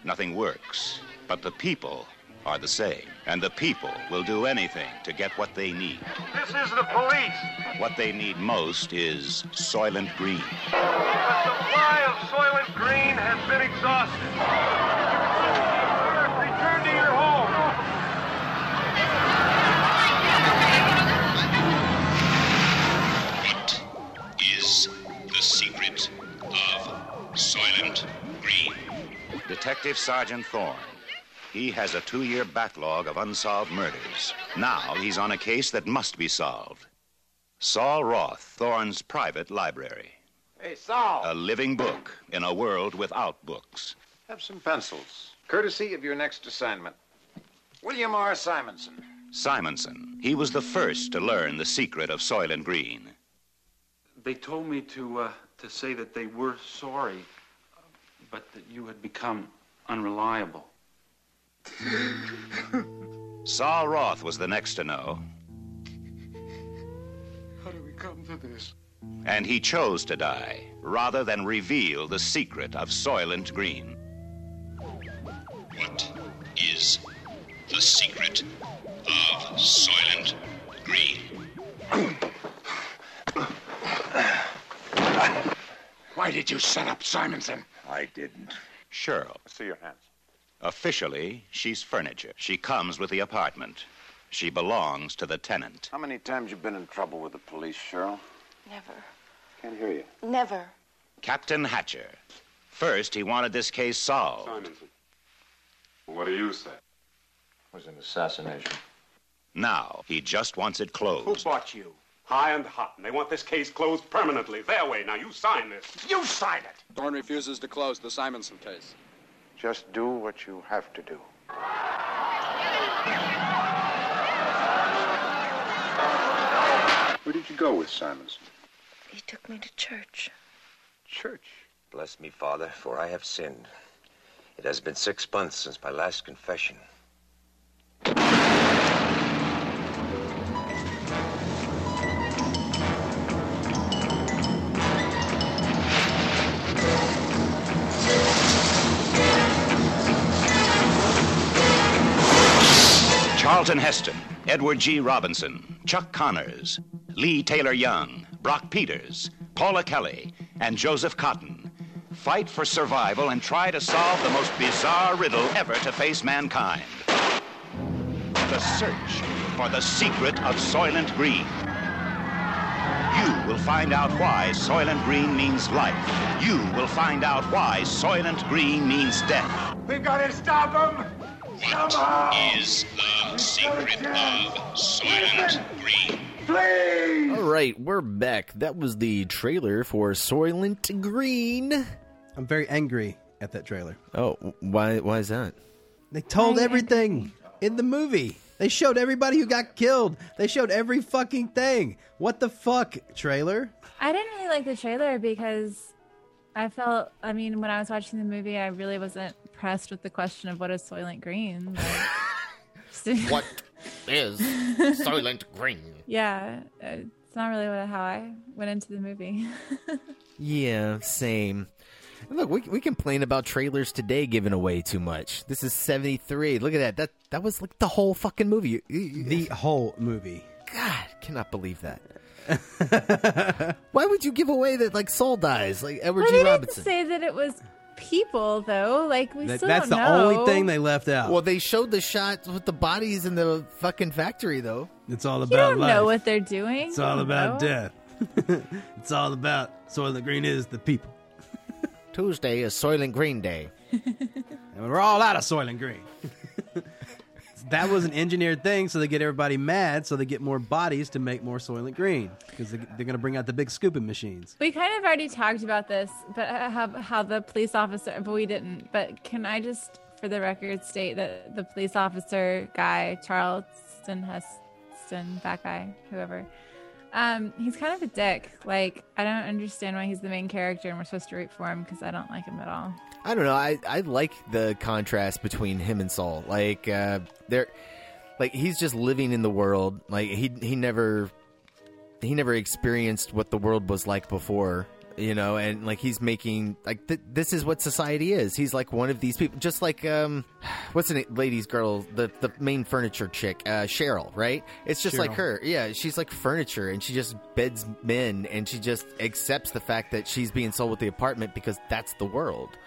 Nothing works. But the people are the same. And the people will do anything to get what they need. This is the police. What they need most is Soylent Green. The supply of Soylent Green has been exhausted. Detective Sergeant Thorne. He has a two year backlog of unsolved murders. Now he's on a case that must be solved. Sol Roth, Thorne's private library. Hey, Sol. A living book in a world without books. Have some pencils. Courtesy of your next assignment. William R. Simonson. Simonson. He was the first to learn the secret of Soylent Green. They told me to uh, to say that they were sorry, but that you had become unreliable. Sol Roth was the next to know, How do we come to this? and he chose to die rather than reveal the secret of Soylent Green. What is the secret of Soylent Green. Why did you set up Simonson? I didn't. Cheryl. See your hands. Officially, she's furniture. She comes with the apartment. She belongs to the tenant. How many times you been in trouble with the police, Cheryl? Never. Can't hear you. Never. Captain Hatcher. First, he wanted this case solved. Simonson. What do you say? It was an assassination. Now, he just wants it closed. Who bought you? High and hot. And they want this case closed permanently. Their way. Now you sign this. You sign it! Thorne refuses to close the Simonson case. Just do what you have to do. Where did you go with Simonson? He took me to church. Church. Bless me, Father, for I have sinned. It has been six months since my last confession. Charlton Heston, Edward G. Robinson, Chuck Connors, Leigh Taylor-Young, Brock Peters, Paula Kelly, and Joseph Cotten fight for survival and try to solve the most bizarre riddle ever to face mankind. The search for the secret of Soylent Green. You will find out why Soylent Green means life. You will find out why Soylent Green means death. We've got to stop him! What is the secret of Soylent Green? Please! All right, we're back. That was the trailer for Soylent Green. I'm very angry at that trailer. Oh, why? Why is that? They told everything in the movie. They showed everybody who got killed. They showed every fucking thing. What the fuck, trailer? I didn't really like the trailer because I felt, I mean, when I was watching the movie, I really wasn't pressed with the question of what is Soylent Green. Like, What is Soylent Green? yeah, it's not really what, how I went into the movie. Yeah, same. And Look, we, we complain about trailers today giving away too much. This is 73. Look at that. That that was like the whole fucking movie. The whole movie. God, cannot believe that. Why would you give away that like Sol dies, like Edward But G. they didn't Robinson? say that it was people, though. Like, we That- still that's don't the know. only thing they left out. Well, they showed the shots with the bodies in the fucking factory, though. It's all about. You about don't life. know what they're doing. It's all about know? death. it's all about Soylent Green is the people. Tuesday is Soylent Green Day. And we're all out of Soylent Green. that was an engineered thing, so they get everybody mad, so they get more bodies to make more Soylent Green because they, they're going to bring out the big scooping machines. We kind of already talked about this, but how, how the police officer, but we didn't. But can I just, for the record, state that the police officer guy, Charleston Heston, that guy, whoever, um, he's kind of a dick. Like, I don't understand why he's the main character and we're supposed to root for him because I don't like him at all. I don't know. I, I like the contrast between him and Sol. Like uh, they're like he's just living in the world. Like he he never he never experienced what the world was like before. You know, and like he's making like th- this is what society is. He's like one of these people, just like um, what's the ladies girl, the the main furniture chick, uh, Cheryl, right? It's just like her. Yeah, she's like furniture, and she just beds men, and she just accepts the fact that she's being sold with the apartment because that's the world.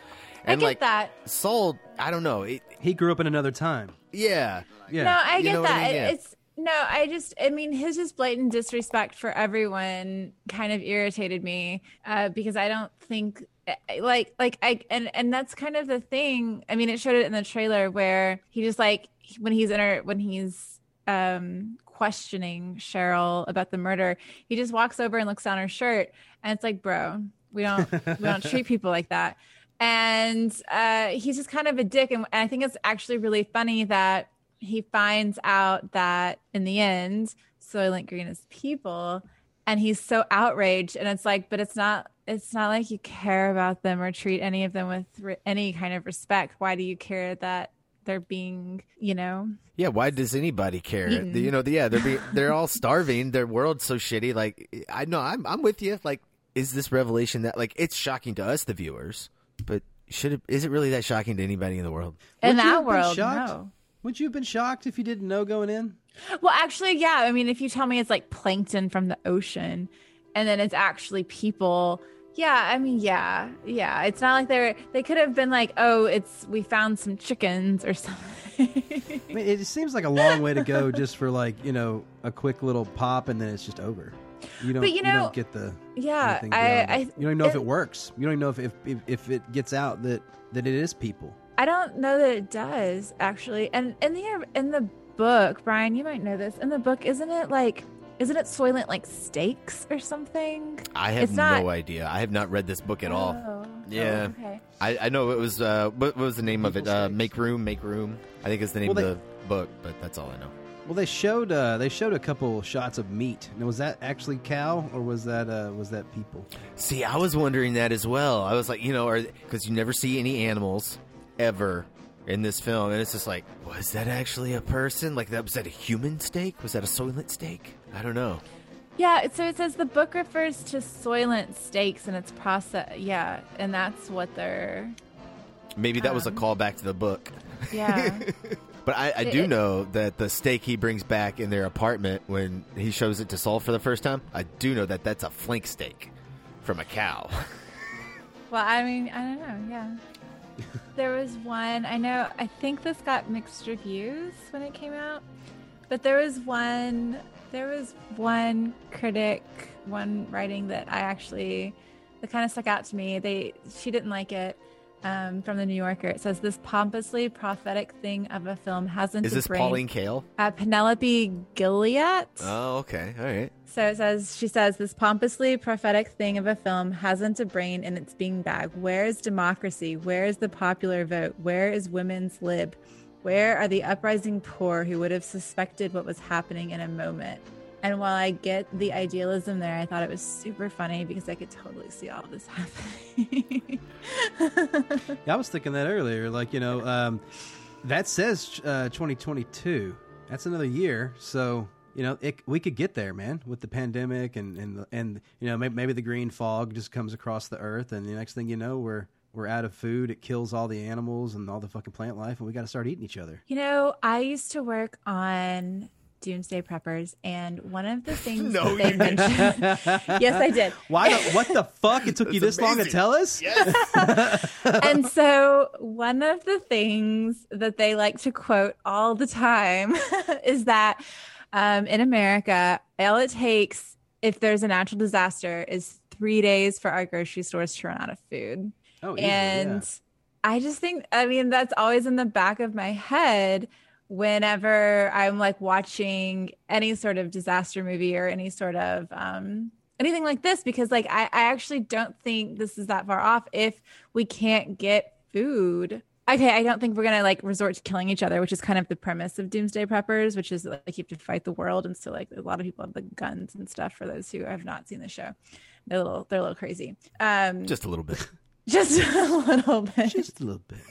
I And get like that. Sol, I don't know. It, He grew up in another time. yeah, Yeah. No, I You get know what I that. mean? Yeah. It's no, I just, I mean, his just blatant disrespect for everyone kind of irritated me uh, because I don't think, eh, like, like I, and and that's kind of the thing. I mean, it showed it in the trailer where he just like when he's in her when he's um questioning Cheryl about the murder, he just walks over and looks down her shirt, and it's like, bro, we don't we don't treat people like that and uh, he's just kind of a dick. And I think it's actually really funny that he finds out that in the end, Soylent Green is people, and he's so outraged. And it's like, but it's not. It's not like you care about them or treat any of them with re- any kind of respect. Why do you care that they're being, you know? yeah. Why does anybody care? You know, yeah, they're be, they're all starving. Their world's so shitty. Like, I know, I'm I'm with you. Like, is this revelation that like it's shocking to us, the viewers, but should it is it really that shocking to anybody in the world? In Would that world, no. Would you have been shocked if you didn't know going in? Well, actually, yeah. I mean, if you tell me it's like plankton from the ocean, and then it's actually people. Yeah, I mean, yeah, yeah. It's not like they're they could have been like, oh, it's we found some chickens or something. I mean, it seems like a long way to go just for like you know a quick little pop and then it's just over. You don't. But, you know, don't get the. yeah, I- beyond I- that. You don't even know if it- it works. You don't even know if if, if if it gets out that that it is people. I don't know that it does actually. And in the in the book, Brian, you might know this. In the book, isn't it like isn't it Soylent like steaks or something? I have It's not- no idea. I have not read this book at all. Oh. Yeah, Oh, okay. I, I know it was. Uh, what, what was the name of it? Uh, make room, make room. I think it's the name Well, of they- the book, but that's all I know. Well, they showed uh, they showed a couple shots of meat. Now, was that actually cow or was that uh, was that people? See, I was wondering that as well. I was like, you know, because you never see any animals ever in this film, and it's just like, was that actually a person? Like, that was that a human steak? Was that a soylent steak? I don't know. Yeah, so it says the book refers to Soylent steaks and its process. Yeah, and that's what they're. Maybe that was a Um, callback to the book. Yeah. But I, I do it- know that the steak he brings back in their apartment when he shows it to Sol for the first time, I do know that that's a flank steak from a cow. Well, I mean, I don't know. Yeah. there was one, I know, I think this got mixed reviews when it came out, but there was one, there was one critic, one writing that I actually, that kind of stuck out to me. They, she didn't like it. Um, from the New Yorker, it says this pompously prophetic thing of a film hasn't. Is this brain- Pauline Kael? Uh, Penelope Gilliatt. Oh, okay. All right. So it says, she says, this pompously prophetic thing of a film hasn't a brain in its beanbag. Where is democracy? Where is the popular vote? Where is women's lib? Where are the uprising poor who would have suspected what was happening in a moment? And while I get the idealism there, I thought it was super funny because I could totally see all this happening. Yeah, I was thinking that earlier. Like you know, um, that says uh, 2022. That's another year. So you know, it, we could get there, man, with the pandemic and and and you know maybe, maybe the green fog just comes across the earth, and the next thing you know, we're we're out of food. It kills all the animals and all the fucking plant life, and we got to start eating each other. You know, I used to work on Doomsday Preppers, and one of the things No, that they mentioned. yes, I did. Why? The, what the fuck? It took you this long to tell us? yes. and so one of the things that they like to quote all the time is that um, in America, all it takes if there's a natural disaster is three days for our grocery stores to run out of food. Oh, easily, and yeah. I just think, I mean, that's always in the back of my head whenever I'm like watching any sort of disaster movie or any sort of um, anything like this, because like I, I actually don't think this is that far off if we can't get food. Okay, I don't think we're gonna like resort to killing each other, which is kind of the premise of Doomsday Preppers, which is like you have to fight the world, and so like a lot of people have the guns and stuff. For those who have not seen the show, they're a little they're a little crazy. Um, Just a little bit. just a little bit. Just a little bit.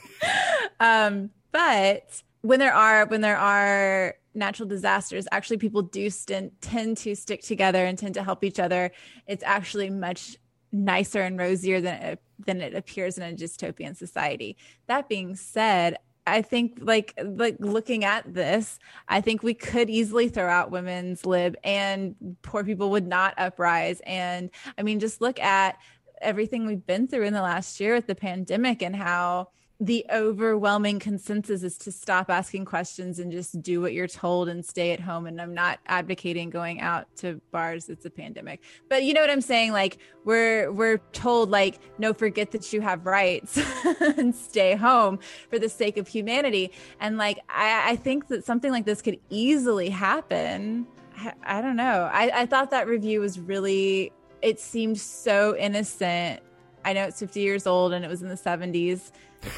Um, but when there are when there are natural disasters, actually people do st- tend to stick together and tend to help each other. It's actually much nicer and rosier than it, than it appears in a dystopian society. That being said, I think like like looking at this, I think we could easily throw out women's lib and poor people would not uprise. And I mean, just look at everything we've been through in the last year with the pandemic and how the overwhelming consensus is to stop asking questions and just do what you're told and stay at home. And i'm not advocating going out to bars. It's a pandemic. But you know what i'm saying? Like we're we're told like no forget that you have rights and stay home for the sake of humanity. And like i i think that something like this could easily happen. I, I don't know. I, I thought that review was really it seemed so innocent. I know it's 50 years old and it was in the 70s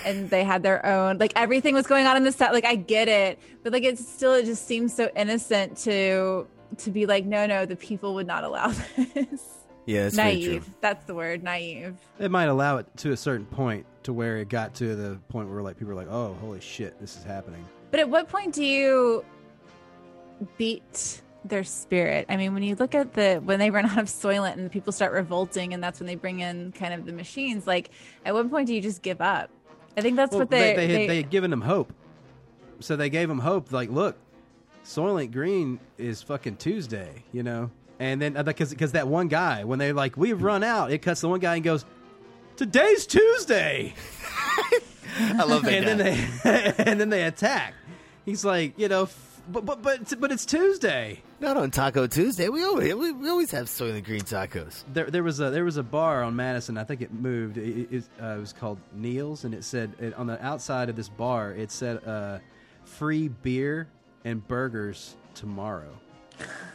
and they had their own like everything was going on in the set like I get it but like it's still it just seems so innocent to to be like no no the people would not allow this. Yeah, it's very true. naive. That's the word naive. It might allow it to a certain point to where it got to the point where like people are like, "Oh, holy shit, this is happening." but at what point do you beat their spirit? I mean when you look at the when they run out of soylent and people start revolting and that's when they bring in kind of the machines like at what point do you just give up I think that's Well, what they they, they, had, they had given them hope, so they gave them hope. Like, look, Soylent Green is fucking Tuesday, you know. And then uh, because because that one guy when they're like we've run out, it cuts the one guy and goes, "Today's Tuesday." I love that and guy. then they and then they attack. He's like, you know, f- but but but but it's Tuesday. Not on Taco Tuesday. We always we, we always have Soylent Green tacos. There, there was a there was a bar on Madison. I think it moved. It, it, uh, it was called Neil's, and it said it, on the outside of this bar, it said uh, "free beer and burgers tomorrow."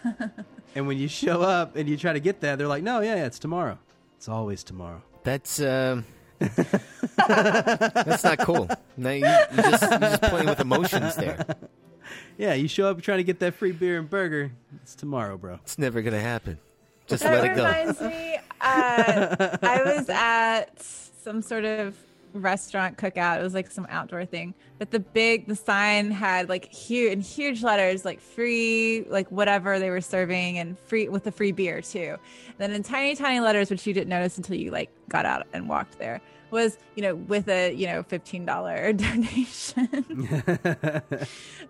and when you show up and you try to get that, they're like, "No, yeah, yeah, it's tomorrow. It's always tomorrow." That's um, that's not cool. No, you, you just you're just playing with emotions there. Yeah, you show up trying to get that free beer and burger. It's tomorrow, bro. It's never gonna happen. Just that let it go. reminds me, uh, I was at some sort of restaurant cookout. It was like some outdoor thing. But the big, the sign had like huge, in huge letters, like free, like whatever they were serving, and free with the free beer too. then in tiny, tiny letters, which you didn't notice until you like got out and walked there, was you know with a you know fifteen dollar donation.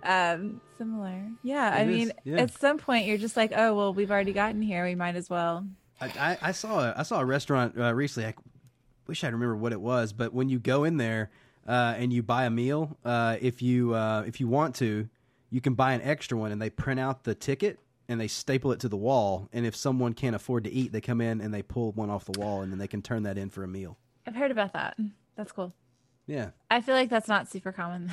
um, similar, yeah. I It is, mean, yeah. at some point you're just like, oh well, we've already gotten here. We might as well. I, I, I saw a, I saw a restaurant uh, recently. I wish I remember what it was, but when you go in there uh, and you buy a meal, uh, if you uh, if you want to, you can buy an extra one, and they print out the ticket and they staple it to the wall. And if someone can't afford to eat, they come in and they pull one off the wall, and then they can turn that in for a meal. I've heard about that. That's cool. Yeah. I feel like that's not super common.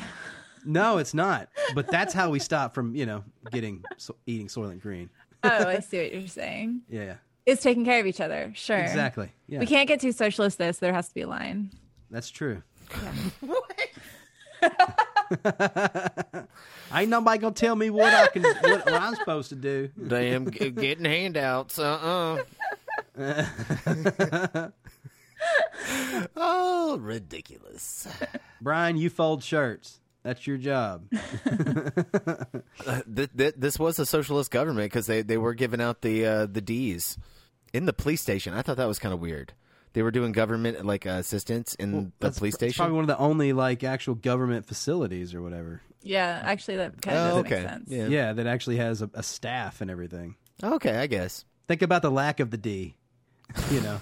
No, it's not. But that's how we stop from you know getting so, eating Soylent Green. oh, I see what you're saying. Yeah. yeah. It's taking care of each other. Sure. Exactly. Yeah. We can't get too socialist this. There has to be a line. That's true. Ain't nobody gonna tell me what I can, what, what I'm supposed to do. Damn, g- getting handouts. Uh uh oh, ridiculous. Brian, you fold shirts. That's your job. Uh, th- th- this was a socialist government because they, they were giving out the uh, the D's in the police station. I thought that was kind of weird. They were doing government like uh, assistance in the police pr- station. Probably one of the only like actual government facilities or whatever. Yeah, actually, that kind of Oh, okay. make sense. Yeah. Yeah, that actually has a, a staff and everything. Okay, I guess. Think about the lack of the D. You know,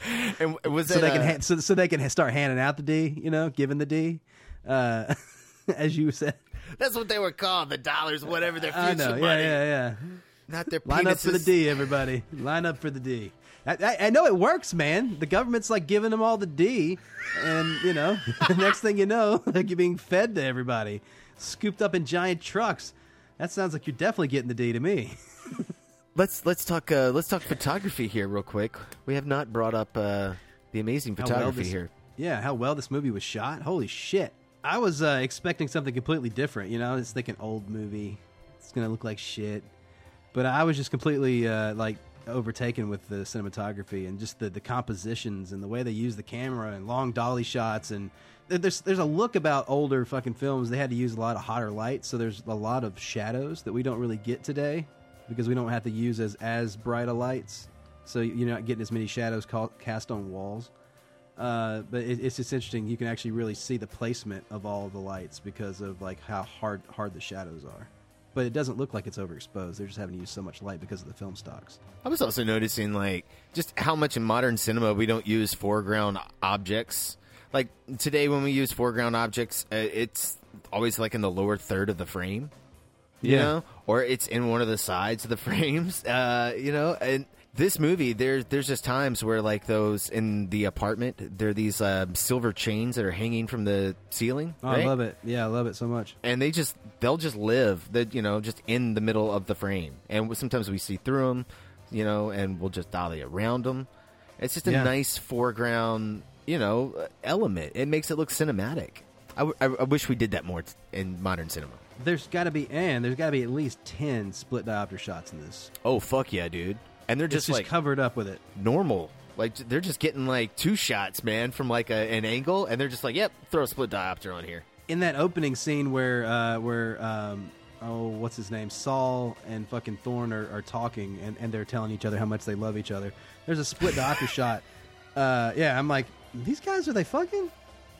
And was so they can ha- so, so they can start handing out the D. You know, giving the D, uh, as you said. That's what they were called. The dollars, whatever their I future know. Yeah, money. yeah, yeah. Not their penises. Line up for the. D, everybody. Line up for the D. I, I, I know it works, man. The government's like giving them all the D, and you know, the next thing you know, like you're being fed to everybody, scooped up in giant trucks. That sounds like you're definitely getting the D to me. Let's let's talk uh, let's talk photography here real quick. We have not brought up uh, the amazing How well photography this- here. Yeah, how well this movie was shot. Holy shit. I was uh, expecting something completely different. You know, it's like an old movie. It's going to look like shit. But I was just completely uh, like overtaken with the cinematography and just the, the compositions and the way they use the camera and long dolly shots and there's there's a look about older fucking films. They had to use a lot of hotter lights, so there's a lot of shadows that we don't really get today because we don't have to use as as bright a lights. So you're not getting as many shadows ca- cast on walls. Uh, but it, it's just interesting. You can actually really see the placement of all the lights because of like how hard hard the shadows are. But it doesn't look like it's overexposed. They're just having to use so much light because of the film stocks. I was also noticing like just how much in modern cinema we don't use foreground objects. Like today, when we use foreground objects, uh, it's always like in the lower third of the frame, you Yeah. know, or it's in one of the sides of the frames, uh, you know. And this movie, there's there's just times where like those in the apartment, there are these uh, silver chains that are hanging from the ceiling. Oh, right? I love it. Yeah, I love it so much. and they just they'll just live that you know just in the middle of the frame and sometimes we see through them you know and we'll just dolly around them it's just a Yeah. nice foreground you know element it makes it look cinematic I, w- I- I wish we did that more in modern cinema There's got to be and there's got to be at least ten split diopter shots in this. oh fuck yeah dude and they're It's just, just like covered up with it. normal like they're just getting like two shots man from like a, an angle and they're just like yep throw a split diopter on here in that opening scene where uh, where um, oh what's his name Sol and fucking Thorne are, are talking and, and they're telling each other how much they love each other. There's a split diopter shot. Uh, yeah, I'm like these guys are they fucking?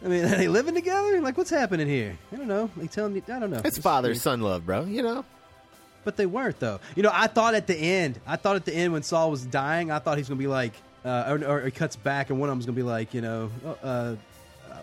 I mean, are they living together? Like, what's happening here? I don't know. They telling me, I don't know. It's Just father weird. son love, bro. You know. But they weren't though. You know, I thought at the end, I thought at the end when Sol was dying, I thought he's gonna be like, uh, or, or it cuts back and one of them's gonna be like, you know, oh, uh,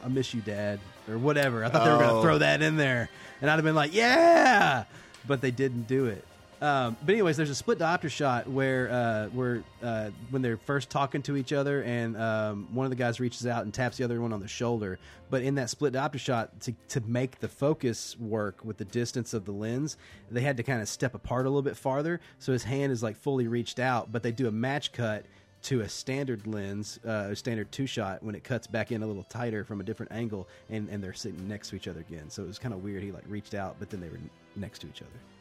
I miss you, Dad, or whatever. I thought they were gonna Oh. throw that in there, and I'd have been like, yeah, but they didn't do it. Um, but anyways, there's a split diopter shot where uh, where uh, when they're first talking to each other, and um, one of the guys reaches out and taps the other one on the shoulder. But in that split diopter shot, to to make the focus work with the distance of the lens, they had to kind of step apart a little bit farther, so his hand is like fully reached out. But they do a match cut to a standard lens, uh, a standard two shot, when it cuts back in a little tighter from a different angle, and, and they're sitting next to each other again. So it was kind of weird. He like reached out, but then they were next to each other.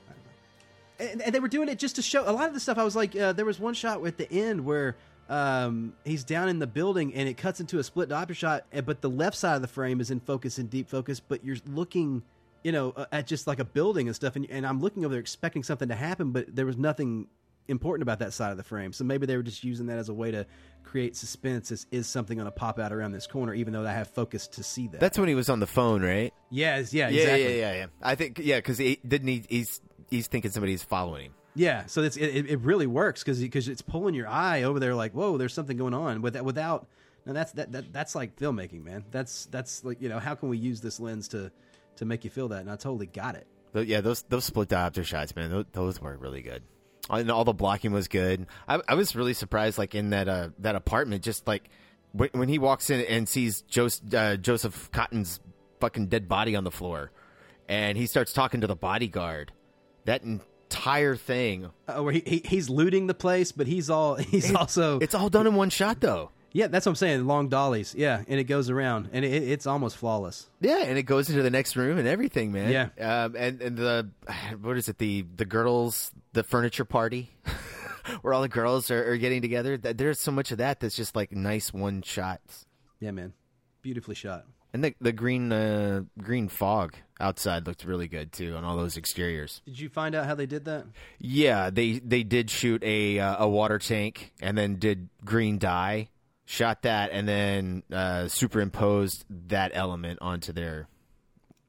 I don't know. And, and they were doing it just to show a lot of the stuff. I was like, uh, there was one shot at the end where um, he's down in the building and it cuts into a split diopter shot, eh, but the left side of the frame is in focus and deep focus, but you're looking. You know, uh, at just like a building and stuff, and, and I'm looking over there expecting something to happen, but there was nothing important about that side of the frame. So maybe they were just using that as a way to create suspense. Is, is something going to pop out around this corner, even though I have focus to see that? That's when he was on the phone, right? Yes, yeah, yeah, exactly. yeah, yeah, yeah. I think yeah, because he didn't he, he's he's thinking somebody's following him. Yeah, so it's, it, it really works because because it's pulling your eye over there, like whoa, there's something going on. With that, without now that's that, that that's like filmmaking, man. That's that's like you know how can we use this lens to to make you feel that? And I totally got it. Yeah, those those split diopter shots, man, those, those were really good. And all the blocking was good. I, I was really surprised, like in that uh, that apartment, just like when, when he walks in and sees Joseph, uh, Joseph Cotten's fucking dead body on the floor, and he starts talking to the bodyguard. That entire thing, Uh, where he, he he's looting the place, but he's all he's It- also it's all done in one shot, though. Yeah, that's what I'm saying. Long dollies, yeah, and it goes around, and it, it's almost flawless. Yeah, and it goes into the next room and everything, man. Yeah. um, and and the what is it? The the girls, the furniture party, where all the girls are, are getting together. There's so much of that that's just like nice one shots. Yeah, man, beautifully shot. And the the green uh, green fog outside looked really good too on all those exteriors. Did you find out how they did that? Yeah, they they did shoot a uh, a water tank and then did green dye, shot that, and then uh, superimposed that element onto their,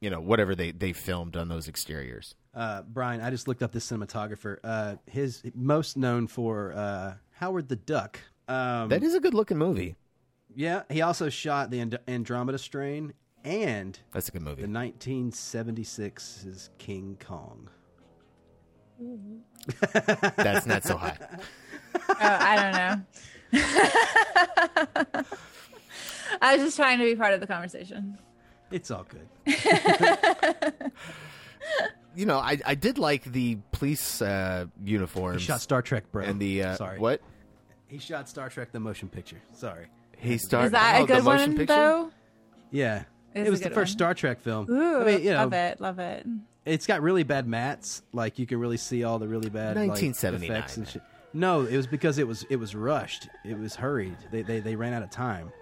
you know, whatever they they filmed on those exteriors. Uh, Brian, I just looked up this cinematographer. Uh, his most known for uh, Howard the Duck. Um, That is a good looking movie. Yeah, he also shot the And- Andromeda Strain and That's a good movie. The 1976's King Kong. That's not so high. Oh, I don't know. I was just trying to be part of the conversation. It's all good. You know, I I did like the police uh, uniforms. He shot Star Trek, bro. And the uh, Sorry. what? He shot Star Trek: The Motion Picture. Sorry. He started. Is that oh, a good one picture? though? Yeah, It's it was the first one. Star Trek film. Ooh, I mean, you know, love it, love it. it's got really bad mattes. Like you can really see all the really bad 1979, effects and shit. No, it was because it was it was rushed. It was hurried. They they, they ran out of time.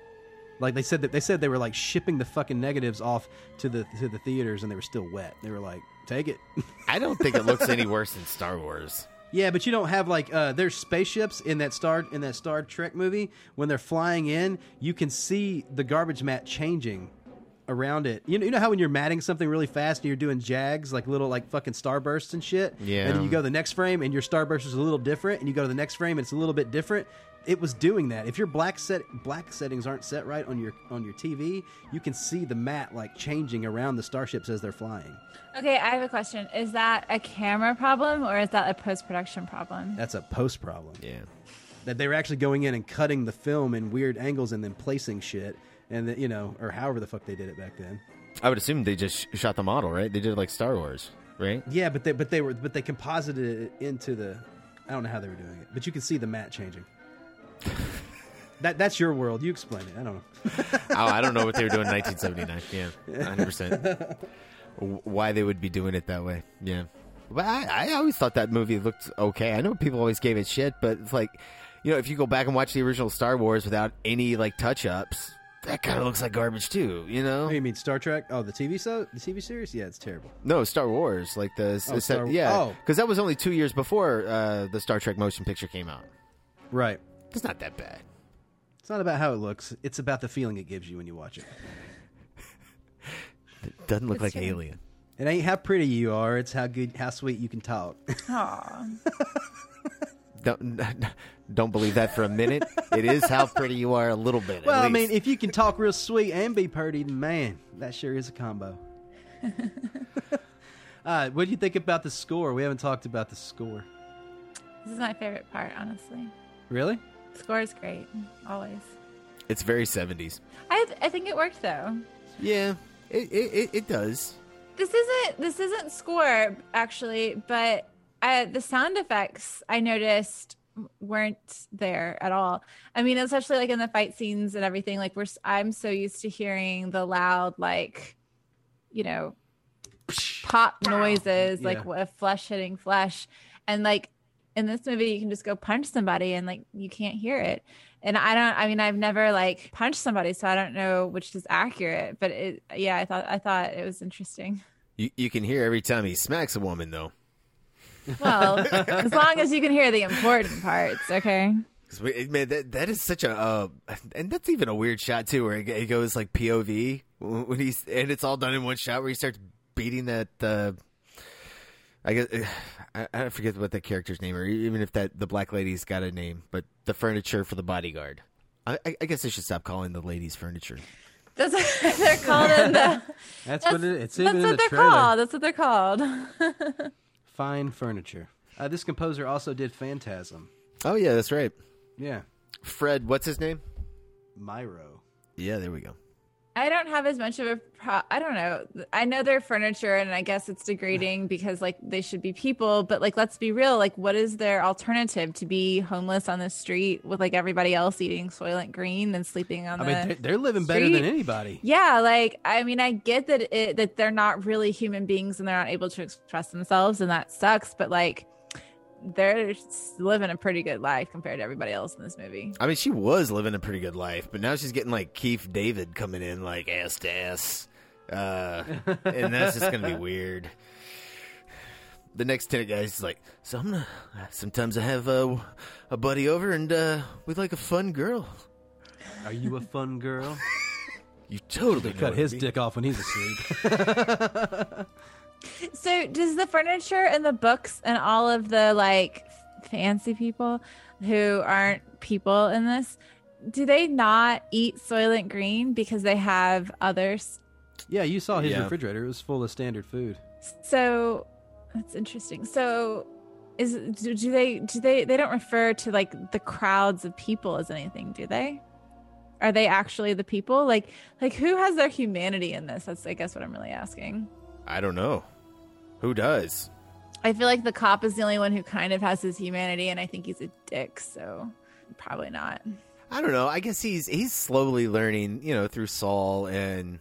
Like they said that they said they were like shipping the fucking negatives off to the to the theaters and they were still wet. They were like, take it. I don't think it looks any worse than Star Wars. Yeah, but you don't have like uh, there's spaceships in that Star in that Star Trek movie when they're flying in. You can see the garbage matte changing around it. You know, you know how when you're matting something really fast and you're doing jags like little like fucking starbursts and shit. Yeah. And then you go to the next frame and your starburst is a little different, and you go to the next frame and it's a little bit different. It was doing that. If your black set black settings aren't set right on your on your TV, you can see the matte like changing around the starships as they're flying. Okay, I have a question. Is that a camera problem or is that a post production problem? That's a post problem. Yeah. That they were actually going in and cutting the film in weird angles and then placing shit, and that you know, or however the fuck they did it back then. I would assume they just sh- shot the model, right? They did like Star Wars, right? Yeah, but they but they were but they composited it into the. I don't know how they were doing it, but you can see the matte changing. that that's your world. You explain it. I don't know. oh, I don't know what they were doing in 1979. Yeah, 100. percent Why they would be doing it that way? Yeah, but I, I always thought that movie looked okay. I know people always gave it shit, but it's like, you know, if you go back and watch the original Star Wars without any like touch ups, that kind of looks like garbage too. You know? Oh, you mean Star Trek? Oh, the TV so the TV series? Yeah, it's terrible. No, Star Wars, like the Oh, the- Star- yeah, oh. because that was only two years before uh, the Star Trek motion picture came out. Right. It's not that bad. It's not about how it looks. It's about the feeling it gives you when you watch it. It doesn't look It's like true. Alien. It ain't how pretty you are; it's how good, how sweet you can talk. Aw. Don't don't believe that for a minute. it is how pretty you are a little bit. at well, I least. mean, if you can talk real sweet and be pretty, then man, that sure is a combo. uh, what do you think about the score? We haven't talked about the score. This is my favorite part, honestly. Really? Score is great, always. it's very seventies. I I think it worked though. Yeah, it, it it it does. This isn't this isn't score actually, but uh, the sound effects I noticed weren't there at all. I mean, especially like in the fight scenes and everything. Like we're I'm so used to hearing the loud like, you know, pop noises like Yeah. of flesh hitting flesh, and like in this movie you can just go punch somebody and like you can't hear it. And I don't. I mean, I've never like punched somebody, so I don't know which is accurate. But it, yeah, I thought I thought it was interesting. You you can hear every time he smacks a woman though. Well, as long as you can hear the important parts, okay we- Man, that that is such a uh, and that's even a weird shot too, where it it goes like POV when he's and it's all done in one shot where he starts beating that. Uh, I guess I, I forget what that character's name, or even if that the black lady's got a name, but the furniture for the bodyguard. I, I- I guess I should stop calling the ladies furniture. That's what they're called in the. That's, what it, it's That's even in what the they're trailer. called. That's what they're called. Fine furniture. Uh, this composer also did Phantasm. Oh yeah, that's right. Yeah, Fred, what's his name? Myrow. Yeah, there we go. I don't have as much of a pro. I don't know. I know they're furniture, and I guess it's degrading because like they should be people. But like, let's be real. Like, what is their alternative to be homeless on the street with like everybody else eating Soylent Green and sleeping on I the? mean, they're, they're living better than anybody. Yeah, like I mean, I get that it that they're not really human beings and they're not able to express themselves, and that sucks. But like, they're living a pretty good life compared to everybody else in this movie. I mean, she was living a pretty good life, but now she's getting like Keith David coming in like ass to ass, uh, and that's just gonna be weird. The next tenant guy's like, so I'm gonna, sometimes I have a, a buddy over and uh, we like a fun girl. Are you a fun girl? You totally know cut his I dick off when he's asleep. So, does the furniture and the books and all of the like fancy people who aren't people in this, do they not eat Soylent Green because they have others? yeah, you saw his Yeah. refrigerator. It was full of standard food. So that's interesting. So is do, do they do they they don't refer to like the crowds of people as anything, do they? Are they actually the people? Like like who has their humanity in this? That's I guess what I'm really asking. I don't know. Who does? I feel like the cop is the only one who kind of has his humanity and I think he's a dick, so probably not. I don't know. I guess he's he's slowly learning, you know, through Sol, and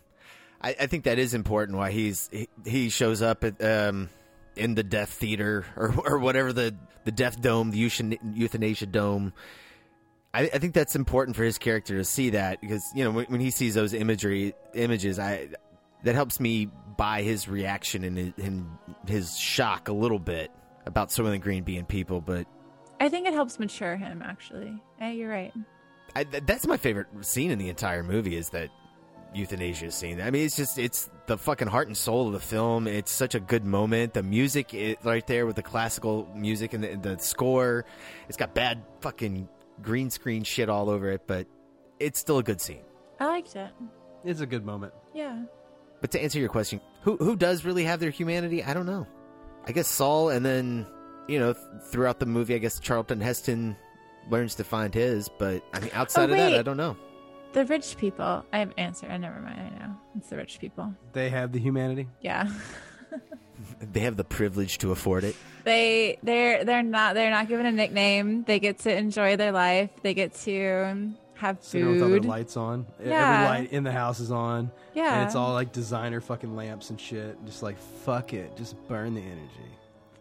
I, I think that is important. Why he's he, he shows up at um, in the Death Theater or or whatever the the Death Dome, the Euthanasia Dome. I, I think that's important for his character to see that because you know when, when he sees those imagery images, I that helps me buy his reaction and his, and his shock a little bit about Soylent Green bean people, but I think it helps mature him actually. Yeah, you're right. I, th- that's my favorite scene in the entire movie is that euthanasia scene. I mean, it's just it's the fucking heart and soul of the film. It's such a good moment. The music is right there with the classical music and the, the score. It's got bad fucking green screen shit all over it, but it's still a good scene. I liked it. It's a good moment. Yeah. But to answer your question, who who does really have their humanity? I don't know. I guess Sol, and then you know th- throughout the movie, I guess Charlton Heston learns to find his. But I mean, outside Oh, of that. I don't know. The rich people. I have an answer. I never mind. I know. It's the rich people. They have the humanity. Yeah. They have the privilege to afford it. they they're they're not they're not given a nickname. They get to enjoy their life. They get to have Sitting with all their lights on. Yeah. Every light in the house is on. Yeah. And it's all like designer fucking lamps and shit. Just like, fuck it. Just burn the energy.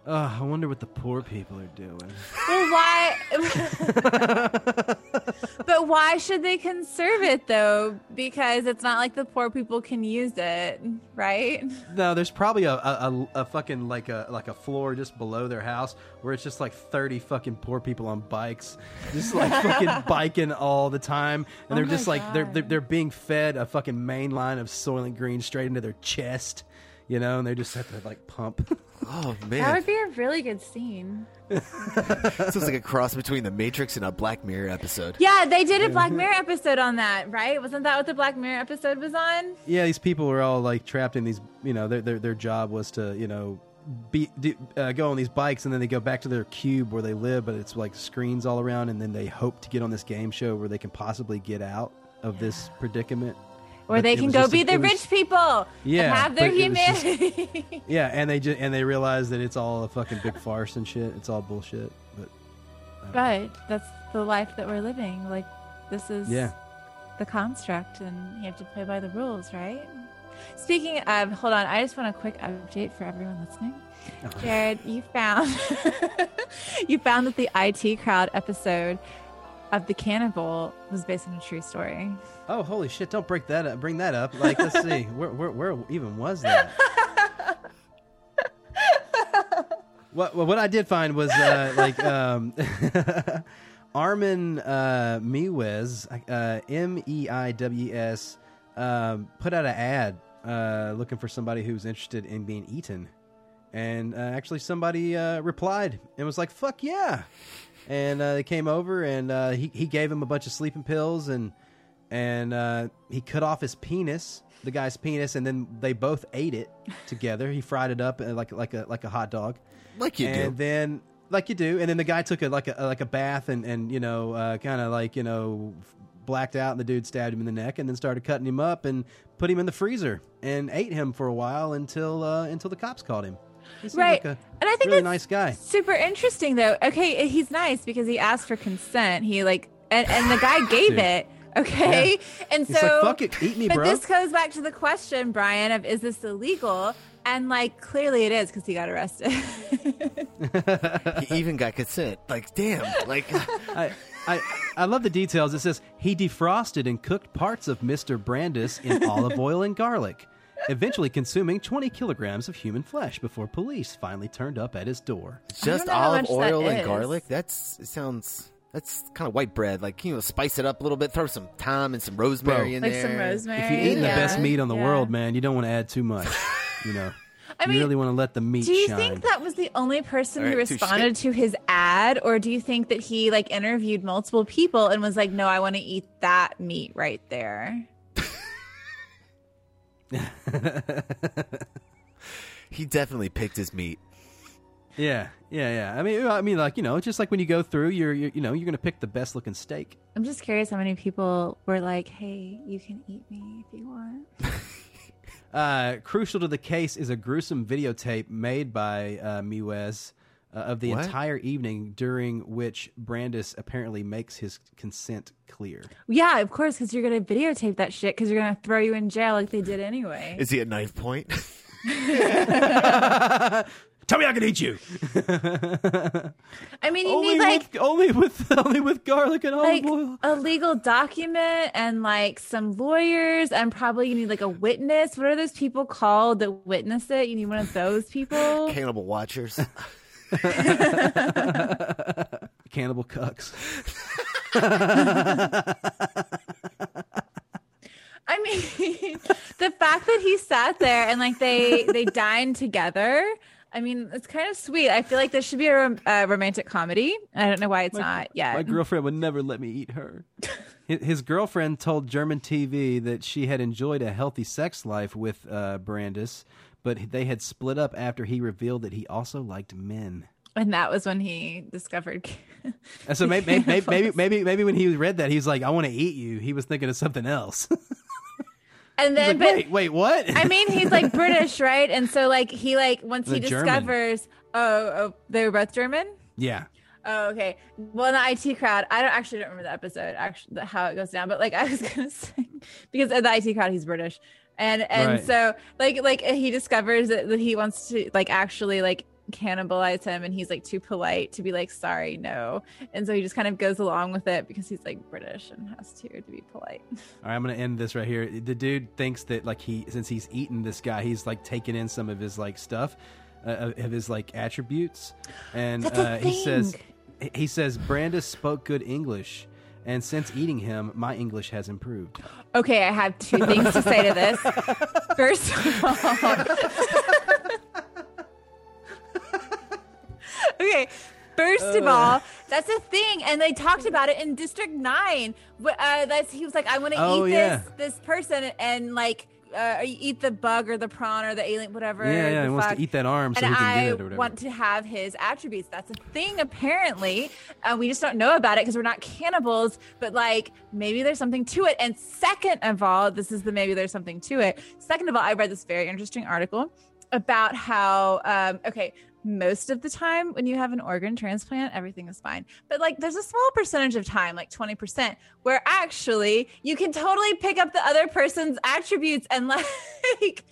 Ugh, I wonder what the poor people are doing. Well, why? but why should they conserve it though? Because it's not like the poor people can use it, right? No, there's probably a, a, a, fucking like a like a floor just below their house where it's just like thirty fucking poor people on bikes, just like fucking biking all the time, and Oh they're just like they're, they're they're being fed a fucking main line of Soylent Green straight into their chest, you know, and they just have to like pump. Oh man, That would be a really good scene. this is like a cross between the Matrix and a Black Mirror episode. Yeah, they did a Black Mirror episode on that, right? Wasn't that what the Black Mirror episode was on? yeah, these people were all like trapped in these, you know, their their their job was to, you know, be do, uh, go on these bikes and then they go back to their cube where they live, but it's like screens all around, and then they hope to get on this game show where they can possibly get out of this predicament. Or they can go just a- be the was- rich people Yeah, and have their was just- humanity. Yeah, and they just and they realize that it's all a fucking big farce and shit. It's all bullshit. But Right. That's the life that we're living. Like, this is Yeah. the construct, and you have to play by the rules, right? Speaking of, hold on, I just want a quick update for everyone listening. Jared, you found you found that the IT crowd episode of the cannibal was based on a true story. oh, holy shit! Don't break that up. Bring that up. Like, let's see, where, where where even was that? what what I did find was uh, like um, Armin uh, Meiwes, uh, M E I W S, um, put out an ad uh, looking for somebody who's interested in being eaten, and uh, actually somebody uh, replied and was like, "Fuck yeah!" And uh, they came over and uh, he he gave him a bunch of sleeping pills and and uh, he cut off his penis, the guy's penis, and then they both ate it together. He fried it up uh, like like a like a hot dog, Like you do. and then like you do, and then the guy took a like a like a bath and and you know uh, kind of like you know blacked out, and the dude stabbed him in the neck, and then started cutting him up and put him in the freezer and ate him for a while until uh, until the cops caught him. He seems Right. like a And I think really that's nice guy. Super interesting though. Okay, he's nice because he asked for consent. He like and, and the guy gave Dude. it. Okay. And He's so like, "Fuck it, eat me, But bro." this goes back to the question, Brian, of is this illegal? And like clearly it is because he got arrested. he even got consent. Like, damn. Like, I, I, I love the details. It says he defrosted and cooked parts of Mr. Brandes in olive oil and garlic, eventually consuming 20 kilograms of human flesh before police finally turned up at his door. just olive oil and garlic. That's it sounds. That's kind of white bread. Like you know, spice it up a little bit. Throw some thyme and some rosemary Bro, in Like there. some rosemary. If you're eating the best meat on the Yeah. world, man, you don't want to add too much. You know, I you mean, really want to let the meat Do you shine. think that was the only person All who responded to his ad, or do you think that he like interviewed multiple people and was like, "No, I want to eat that meat right there"? he definitely picked his meat. Yeah, yeah, yeah. I mean, I mean, like you know, just like when you go through, you're, you're you know, you're gonna pick the best looking steak. I'm just curious how many people were like, "Hey, you can eat me if you want." Uh, crucial to the case is a gruesome videotape made by uh, Meiwes uh, of the What? entire evening, during which Brandes apparently makes his consent clear. Yeah, of course, because you're gonna videotape that shit because you're gonna throw you in jail like they did anyway. Is he at knife point? Tell me I can eat you. I mean, you only need like with, only with only with garlic and olive like oil. a legal document and like some lawyers and probably you need like a witness. What are those people called that witness it? You need one of those people. Cannibal watchers. Cannibal cucks. I mean, the fact that he sat there and like they they dined together. I mean, it's kind of sweet. I feel like this should be a, rom- a romantic comedy. I don't know why it's not yet. My girlfriend would never let me eat her. His- His girlfriend told German TV that she had enjoyed a healthy sex life with uh, Brandes, but they had split up after he revealed that he also liked men. and that was when he discovered. And so maybe maybe, maybe maybe maybe when he read that, he was like, "I want to eat you." He was thinking of something else. And then, like, but wait, wait, what? I mean, he's like British, right? And so, like, he like once he The German. discovers, oh, oh, they were both German. yeah. Oh, okay. Well, in the IT crowd, I don't actually don't remember the episode, actually how it goes down, but like I was gonna say, because in the IT crowd, he's British, and and Right. so like like he discovers that, he wants to like actually like cannibalize him and he's like too polite to be like sorry no. And so he just kind of goes along with it because he's like british and has to to be polite. All right, I'm gonna end this right here. The dude thinks that like he, since he's eaten this guy, he's like taken in some of his like stuff, uh, of his like attributes, and uh, he says, he says Brandes spoke good English, and since eating him, my English has improved. okay i have two things to say to this first of all okay first of all that's a thing and they talked about it in district 9 Wh- uh, that's he was like i want to Oh, eat yeah. this this person and like uh, eat the bug or the prawn or the alien whatever Yeah, yeah, he wants to eat that arm so and I get it or whatever. want to have his attributes. That's a thing, apparently. Uh, we just don't know about it because we're not cannibals. But like, maybe there's something to it. And second of all, this is the maybe there's something to it. Second of all, I read this very interesting article about how um, okay. Most of the time, when you have an organ transplant, everything is fine. But like, there's a small percentage of time, like 20%, where actually you can totally pick up the other person's attributes and like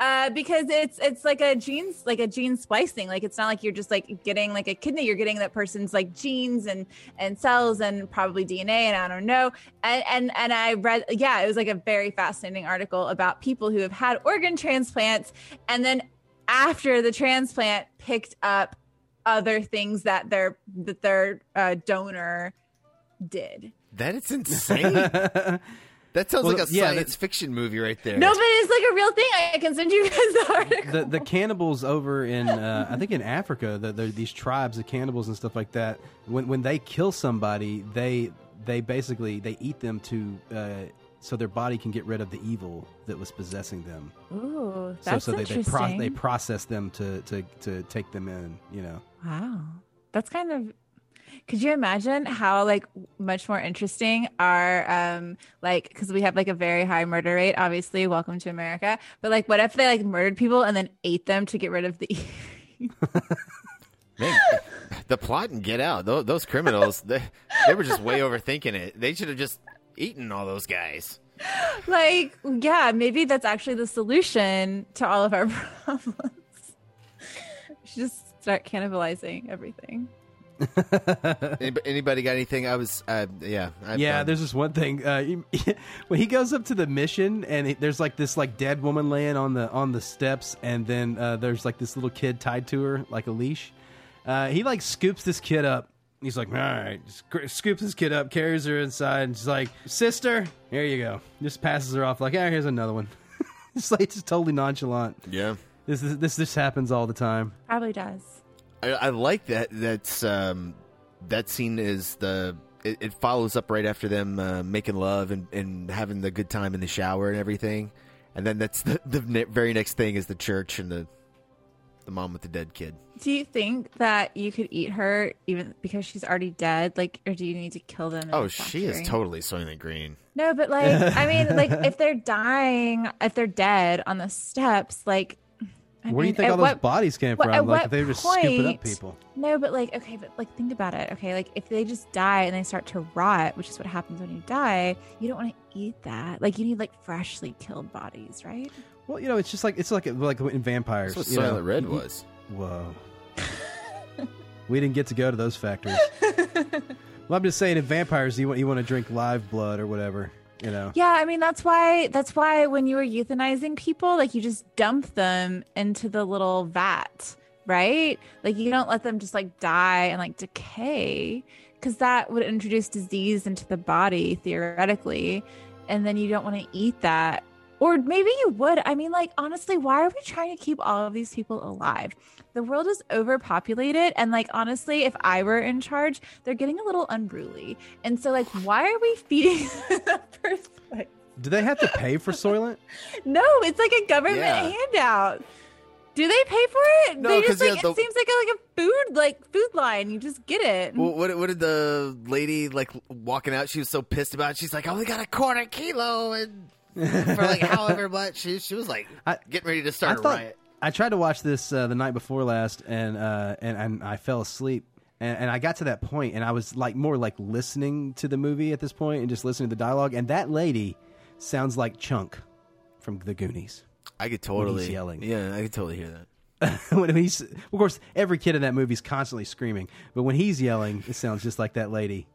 uh, because it's it's like a genes like a gene splicing. Like it's not like you're just like getting like a kidney. You're getting that person's like genes and and cells and probably dna and i don't know. And and and i read yeah it was like a very fascinating article about people who have had organ transplants and then after the transplant picked up other things that their that their uh, donor did That is insane. that sounds Well, like a yeah, science fiction movie right there. no but it's like a real thing i can send you guys the article the the cannibals over in uh, I think in Africa, the, the, these tribes of cannibals and stuff like that. When when they kill somebody, they they basically they eat them to uh, so their body can get rid of the evil that was possessing them. Ooh, So that's so they they, interesting. pro- they process them to, to to take them in. You know. Wow. That's kind of could you imagine how like much more interesting our um like because we have like a very high murder rate obviously welcome to america but like what if they like murdered people and then ate them to get rid of the Man, the plot and Get Out. Those, those criminals, they, they were just way overthinking it. They should have just eaten all those guys. like yeah maybe that's actually the solution to all of our problems we should just start cannibalizing everything Anybody, anybody got anything? I was, uh, yeah. I've yeah, done- there's this one thing uh, he- when he goes up to the mission and he, there's like this like dead woman laying on the on the steps, and then uh, there's like this little kid tied to her like a leash. Uh, he like scoops this kid up. He's like, all right, sc- scoops this kid up, carries her inside, and she's like, sister, here you go. Just passes her off like, ah, here's another one. it's like just totally nonchalant. Yeah. This is, this this happens all the time. probably does I, I like that. That's um, that scene is the. It, it follows up right after them uh, making love and, and having the good time in the shower and everything, and then that's the the very next thing is the church and the the mom with the dead kid. do you think that you could eat her even because she's already dead like or do you need to kill them Oh, she is factory? totally Soylent Green. No, but like, I mean, like, if they're dying, if they're dead on the steps, like, I Where do you think at all those what- bodies came what- from? Like, they were just scooping up people. No, but like, okay, but like, think about it. Okay, like, if they just die and they start to rot, which is what happens when you die, you don't want to eat that. Like, you need like freshly killed bodies, right? Well, you know, it's just like it's like like in vampires. That's what you know. Red was. Whoa. we didn't get to go to those factories. well, I'm just saying, in vampires, you want you want to drink live blood or whatever. You know. Yeah, I mean that's why that's why when you were euthanizing people, like you just dump them into the little vat, right? Like you don't let them just like die and like decay because that would introduce disease into the body theoretically, and then you don't want to eat that. Or maybe you would. I mean, like honestly, why are we trying to keep all of these people alive? The world is overpopulated, and like honestly, if I were in charge, they're getting a little unruly. And so, like, why are we feeding them the first place? Do they have to pay for Soylent? No, it's like a government Yeah. handout. Do they pay for it? No, they just 'cause, yeah, like the- it seems like a, like a food like food line. You just get it. Well, what, what did the lady like walking out? She was so pissed about. It. She's like, oh, "I only got a quarter kilo and for like however much." She she was like getting ready to start I a thought riot. I tried to watch this uh, the night before last, and uh, and, and I fell asleep. And, and I got to that point, and I was like more like listening to the movie at this point, and just listening to the dialogue. And that lady sounds like Chunk from the Goonies. I could totally yelling. Yeah, I could totally hear that. when he's, of course, every kid in that movie is constantly screaming, but when he's yelling, it sounds just like that lady.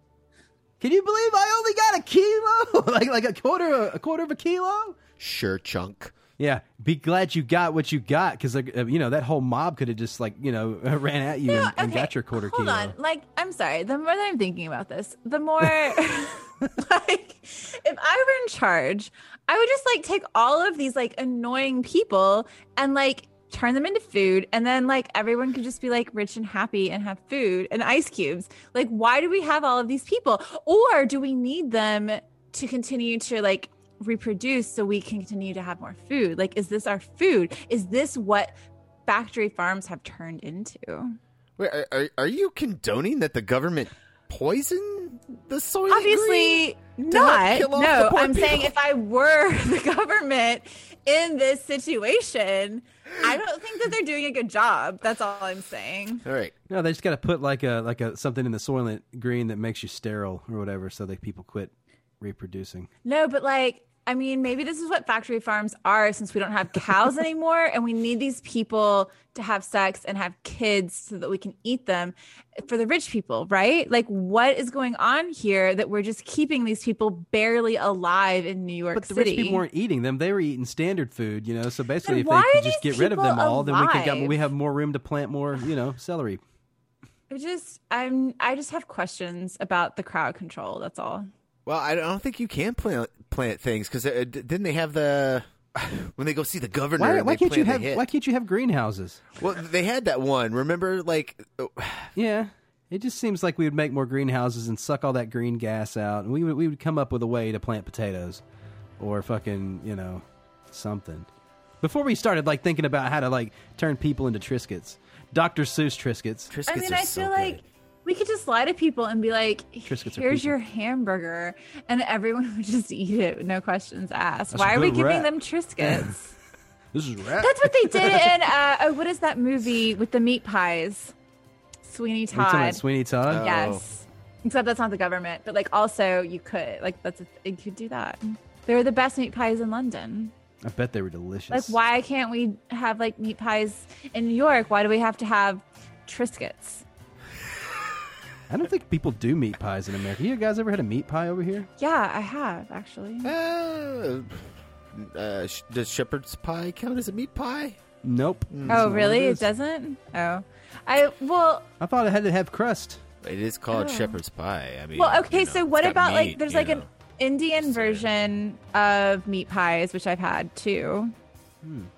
Can you believe I only got a kilo? like like a quarter a quarter of a kilo? Sure, chunk. Yeah, be glad you got what you got because like, uh, you know that whole mob could have just like you know ran at you and, and got your quarter kilo. Hold kilo. on. Like, I'm sorry. The more that I'm thinking about this, the more like if I were in charge, I would just like take all of these like annoying people and like turn them into food and then like everyone could just be like rich and happy and have food and ice cubes. Like why do we have all of these people? Or do we need them to continue to like reproduce so we can continue to have more food? Like is this our food? Is this what factory farms have turned into? Wait, are, are, are you condoning that the government poison the soil? Obviously not. No, I'm saying if I were the government in this situation, I don't think that they're doing a good job. That's all I'm saying. All right. No, they just got to put like a like a something in the soylent green that makes you sterile or whatever, so that people quit reproducing. No, but like, I mean, maybe this is what factory farms are since we don't have cows anymore and we need these people to have sex and have kids so that we can eat them for the rich people, right? Like, what is going on here that we're just keeping these people barely alive in New York But the City? rich people weren't eating them; they were eating standard food. You know, so basically, Then if they could just get rid of them all, then we could alive? we have more room to plant more. You know, celery. I just, I'm, I just have questions about the crowd control. That's all. Well, I don't think you can plant plant things because uh, didn't they have the when they go see the governor? Why, and why can't you have? Why can't you have greenhouses? Well, they had that one. Remember, like, oh, Yeah, it just seems like we would make more greenhouses and suck all that green gas out, and we would we would come up with a way to plant potatoes, or fucking you know something. Before we started like thinking about how to like turn people into Triscuits, Dr. Seuss Triscuits. I mean, I feel like we could just lie to people and be like, Triscuits here's your hamburger. And everyone would just eat it, no questions asked. That's Why are we good giving rap. them Triscuits? This is rap. That's what they did in, uh, oh, what is that movie with the meat pies? Sweeney Are you talking Todd. about Sweeney Todd? Yes. Except that's not the government, but like also you could like that's a, you could do that. They were the best meat pies in London. I bet they were delicious. Like why can't we have like meat pies in New York? Why do we have to have Triscuits? I don't think people do meat pies in America. You guys ever had a meat pie over here? Yeah, I have actually. Uh, uh, sh- does shepherd's pie count as a meat pie? Nope. oh, really? It doesn't? Oh. I well, I thought it had to have crust. It is called Oh. shepherd's pie. I mean, well, okay. you know, so what it's got about like there's like know. an Indian version of meat pies, which I've had too.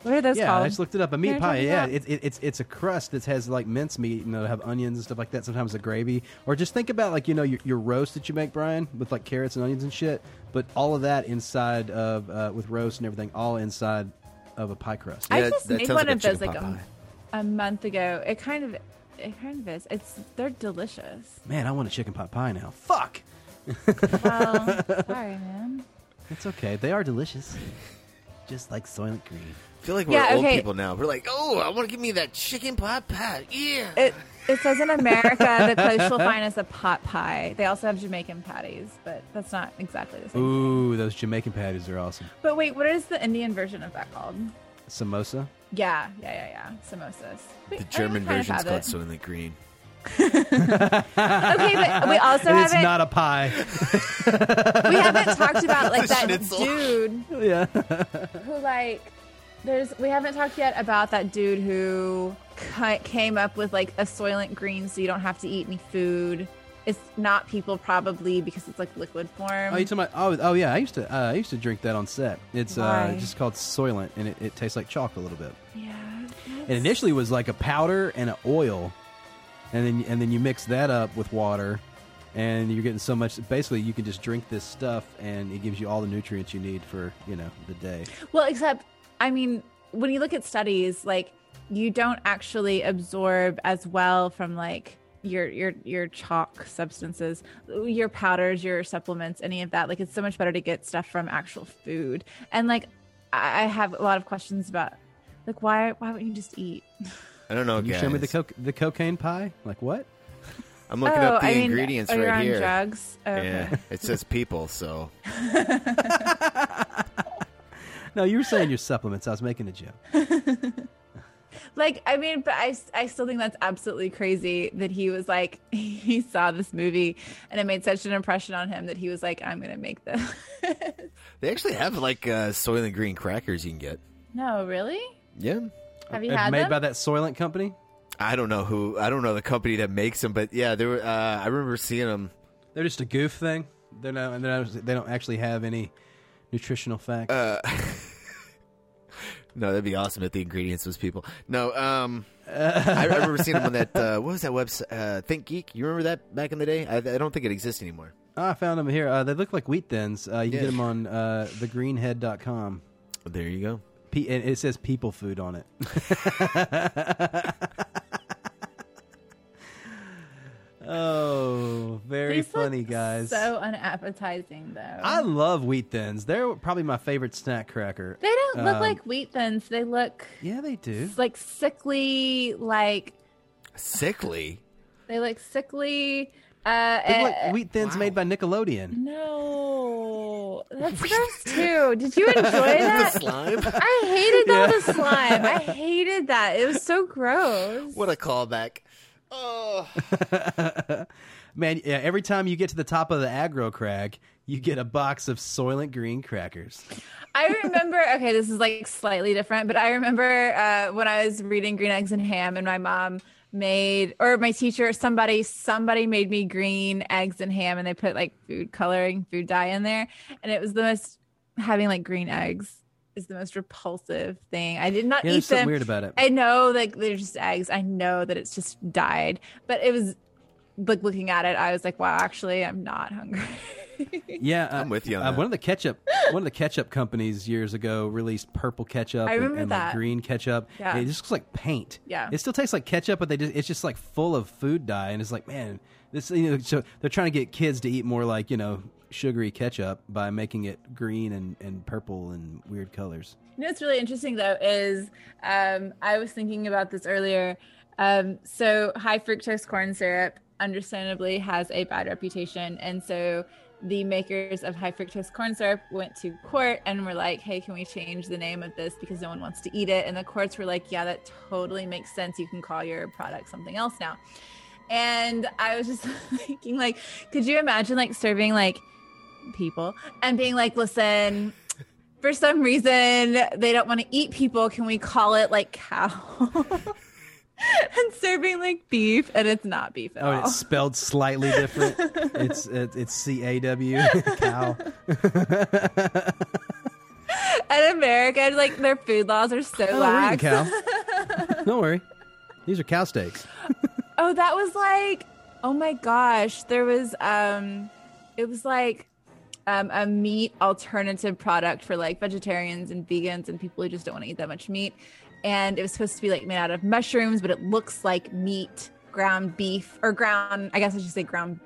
What are those yeah, called? I just looked it up. A Can meat I pie. Yeah, about- it, it, it's it's a crust that has like mince meat and it'll have onions and stuff like that. Sometimes a gravy, or just think about like you know your, your roast that you make, Brian, with like carrots and onions and shit. But all of that inside of uh, with roast and everything, all inside of a pie crust. I just made one of those like a, a month ago. It kind of, it kind of is. It's they're delicious. Man, I want a chicken pot pie now. Fuck. Well, sorry, man. It's okay. They are delicious, just like Soylent Green. I feel like we're Yeah, old okay. people now. We're like, oh, I want to give me that chicken pot pie. Yeah. It it says in America the close you'll find is a pot pie. They also have Jamaican patties, but that's not exactly the same. Ooh, those Jamaican patties are awesome. But wait, what is the Indian version of that called? Samosa. Yeah, yeah, yeah, yeah. Samosas. We- The I German kind of version's have called it. Soylent Green. Okay, but we also it's haven't not a pie. we haven't talked about like that Schnitzel. dude yeah. who like there's we haven't talked yet about that dude who ca- came up with like a soylent green so you don't have to eat any food it's not people probably because it's like liquid form Oh, you talking about? Oh, oh yeah. I used to. Uh, I used to drink that on set. It's uh, Why? just called Soylent, and it, it tastes like chalk a little bit. yeah It initially was like a powder and an oil, and then and then you mix that up with water, and you're getting so much. Basically, you can just drink this stuff, and it gives you all the nutrients you need for you know the day. well except i mean when you look at studies like you don't actually absorb as well from like your your your chalk substances your powders your supplements any of that like it's so much better to get stuff from actual food and like i have a lot of questions about like why why wouldn't you just eat I don't know, Can you guys. show me the coke the cocaine pie? Like what? I'm looking Oh, up the I ingredients oh, you're right on here. drugs? Oh, Yeah, okay. it says people, so No, you were saying your supplements. I was making a joke. Like, I mean, but I, I still think that's absolutely crazy that he was like, he saw this movie and it made such an impression on him that he was like, I'm going to make this. They actually have like uh, and Green crackers you can get. no, really? Yeah. Have you had made them? by that Soylent company? I don't know who. I don't know the company that makes them, but yeah, there were. Uh, I remember seeing them. They're just a goof thing. They're not. They're not they don't actually have any nutritional facts. Uh, no, that'd be awesome if the ingredients was people. No, um, I, I remember seeing them on that. Uh, what was that website? Uh, Think Geek. You remember that back in the day? I, I don't think it exists anymore. Oh, I found them here. Uh, they look like wheat thins. Uh, you Yeah. can get them on uh, thegreenhead.com. There you go. Pe- and it says people food on it. oh, very These look funny, guys. So unappetizing, though. I love wheat thins. They're probably my favorite snack cracker. they don't look Um, like wheat thins. They look Yeah, they do. like sickly, like Sickly. they look sickly. Uh, They look uh, like wheat thins made by Nickelodeon. No, that's gross too. Did you enjoy that? slime. I hated all Yeah. the slime. I hated that. It was so gross. What a callback. Oh. Man, yeah, every time you get to the top of the aggro crag, you get a box of Soylent Green crackers. I remember. Okay, this is like slightly different, but I remember uh, when I was reading Green Eggs and Ham, and my mom made, or my teacher, somebody, somebody made me green eggs and ham, and they put like food coloring, food dye in there, and it was the most having like green eggs is the most repulsive thing. I did not Yeah, eat them. weird about it. I know like they're just eggs. I know that it's just dyed, but it was like looking at it, I was like, wow, actually, I'm not hungry. Yeah, uh, I'm with you on uh, that. One of the ketchup, one of the ketchup companies years ago released purple ketchup I and, remember and, like, that. green ketchup. Yeah. it just looks like paint. Yeah. it still tastes like ketchup, but they just it's just like full of food dye, and it's like man, this you know. So they're trying to get kids to eat more like you know sugary ketchup by making it green and, and purple and weird colors. You know what's really interesting though is um, I was thinking about this earlier. Um, so high fructose corn syrup, understandably, has a bad reputation, and so the makers of high fructose corn syrup went to court and were like, "Hey, can we change the name of this because no one wants to eat it?" And the courts were like, "Yeah, that totally makes sense. You can call your product something else now." And I was just thinking, like, could you imagine like serving like people and being like, "Listen." for some reason they don't want to eat people can we call it like cow and serving like beef and it's not beef at Oh, all it's spelled slightly different. it's it, it's C A W cow. and america like their food laws are so Oh, lax cow. Don't worry, these are cow steaks. oh that was like oh my gosh there was um it was like um, a meat alternative product for like vegetarians and vegans and people who just don't want to eat that much meat and it was supposed to be like made out of mushrooms but it looks like meat ground beef or ground i guess i should say ground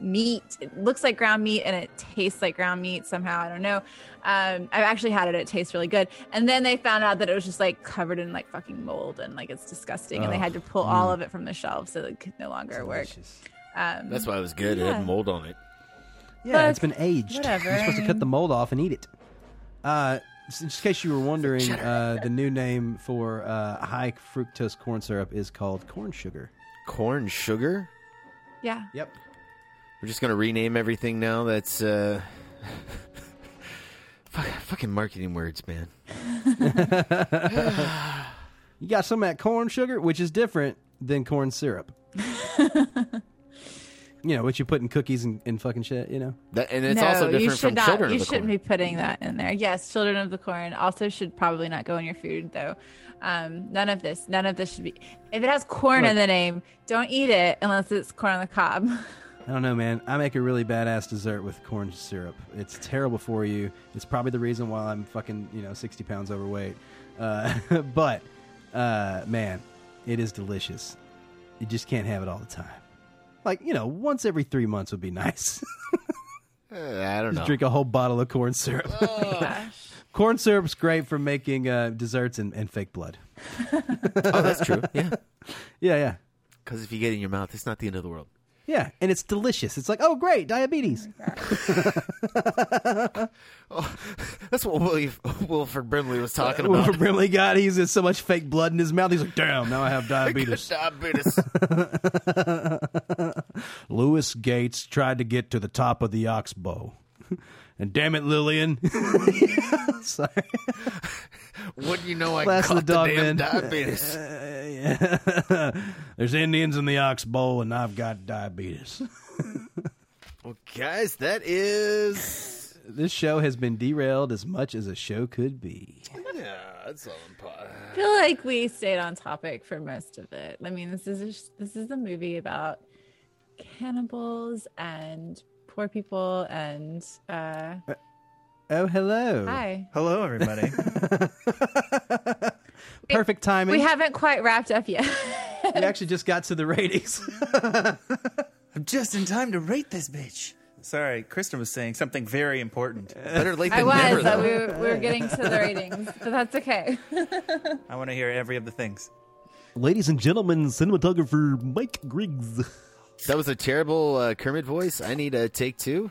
meat it looks like ground meat and it tastes like ground meat somehow i don't know um, i've actually had it it tastes really good and then they found out that it was just like covered in like fucking mold and like it's disgusting and they Oh, had to pull all mm. of it from the shelf so it could no longer work um, That's why it was good. It had mold on it. Yeah, But it's been aged. whatever, You're supposed to cut the mold off and eat it. Uh, just in case you were wondering, uh, the new name for uh, high fructose corn syrup is called corn sugar. Corn sugar? yeah Yep. We're just gonna rename everything now. That's uh, fucking marketing words, man. You got some of that corn sugar, which is different than corn syrup. you know, what you put in cookies and, and fucking shit, you know? That, and it's no, also you different should from not. children you of the shouldn't corn. be putting that in there. Yes, children of the corn also should probably not go in your food, though. Um, none of this, none of this should be. If it has corn in the name, don't eat it unless it's corn on the cob. I don't know, man. I make a really badass dessert with corn syrup. It's terrible for you. It's probably the reason why I'm fucking, you know, 60 pounds overweight. Uh, but, uh, man, it is delicious. You just can't have it all the time. Like, you know, once every three months would be nice. Uh, I don't Just know. drink a whole bottle of corn syrup. corn syrup's great for making uh, desserts and, and fake blood. oh, that's true. Yeah, Yeah, yeah. because if you get it in your mouth, it's not the end of the world. Yeah, and it's delicious. It's like, oh, great, diabetes. Oh oh, that's what Willie, Wilford Brimley was talking What about. Brimley got, he's got so much fake blood in his mouth. He's like, damn, now I have diabetes. Diabetes. Lewis Gates tried to get to the top of the oxbow. And damn it, Lillian. Sorry. Wouldn't you know I Class caught the the, dog damn man. diabetes? Yeah. There's Indians in the oxbow, and I've got diabetes. well, guys, that is. This show has been derailed as much as a show could be. Yeah, that's all in pot. I feel like we stayed on topic for most of it. I mean, this is a, this is a movie about cannibals and poor people and uh Oh, hello. hi. Hello, everybody. Perfect timing. We haven't quite wrapped up yet. we actually just got to the ratings. I'm just in time to rate this bitch. Sorry, Kristen was saying something very important. Better late than I was, but we were, we were getting to the ratings, but that's okay. I want to hear every of the things. Ladies and gentlemen, cinematographer Mike Griggs. That was a terrible uh, Kermit voice. I need a take two,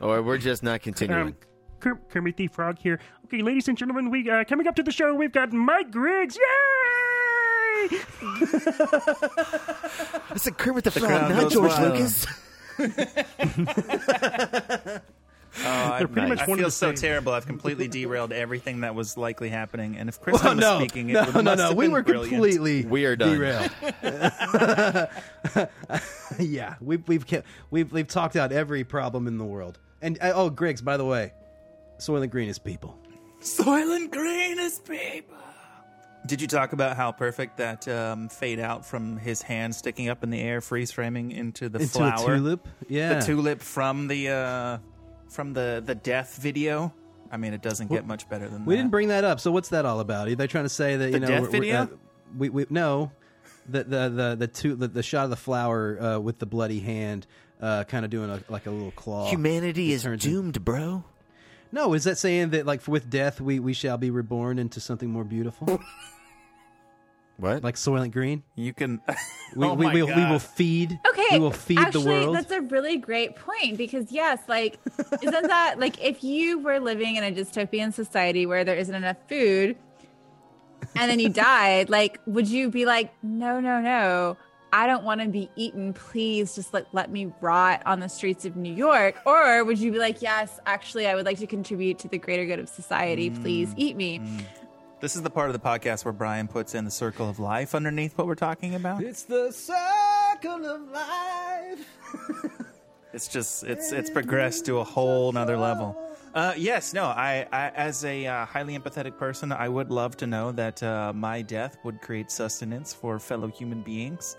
or we're just not continuing. Um, Ker- Kermit the Frog here. Okay, ladies and gentlemen, we uh, coming up to the show. We've got Mike Griggs. Yay! I said Kermit the, The Frog, not George wild. Lucas. Oh, I, They're pretty much I feel so same. terrible. I've completely derailed everything that was likely happening. And if Kristen Well, was no, speaking, it no, would no, must no. have We been were brilliant. completely We are done. derailed. yeah, we've we've we've we've talked out every problem in the world. And uh, oh, Griggs, by the way, Soylent Green is people. Soylent Green is people. Did you talk about how perfect that um, fade out from his hand sticking up in the air, freeze framing into the Into a flower? tulip? Yeah. the tulip from the uh, from the the death video. I mean, it doesn't get much better than We that. didn't bring that up. So what's that all about? Are they trying to say that you The know death we're- we're, video? uh, we we no, the the the the, two, the, the shot of the flower uh, with the bloody hand, uh, kind of doing a, like a little claw. Humanity It is turns in- doomed, bro. No, is that saying that like with death we we shall be reborn into something more beautiful? What? Like Soylent Green? You can. We, Oh we, my will we God. will feed. Okay, we will feed actually, the world. that's a really great point because yes, like, isn't that like if you were living in a dystopian society where there isn't enough food, and then you died, like, would you be like, no, no, no, I don't want to be eaten. Please, just like let me rot on the streets of New York, or would you be like, yes, actually, I would like to contribute to the greater good of society. Mm, Please eat me. This is the part of the podcast where Brian puts in the circle of life underneath what we're talking about. It's the circle of life. It's just it's it's progressed to a whole nother level. Uh, yes, no. I, I as a uh, highly empathetic person, I would love to know that uh, my death would create sustenance for fellow human beings.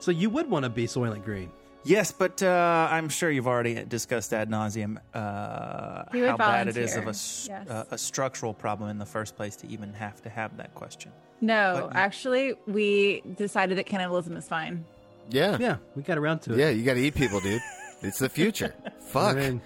So you would want to be Soylent Green. Yes, but uh, I'm sure you've already discussed ad nauseum uh, He would how bad it is of a, yes. uh, a structural problem in the first place to even have to have that question. No, But- actually, we decided that cannibalism is fine. Yeah. Yeah, we got around to it. Yeah, you got to eat people, dude. It's the future. Fuck. I mean,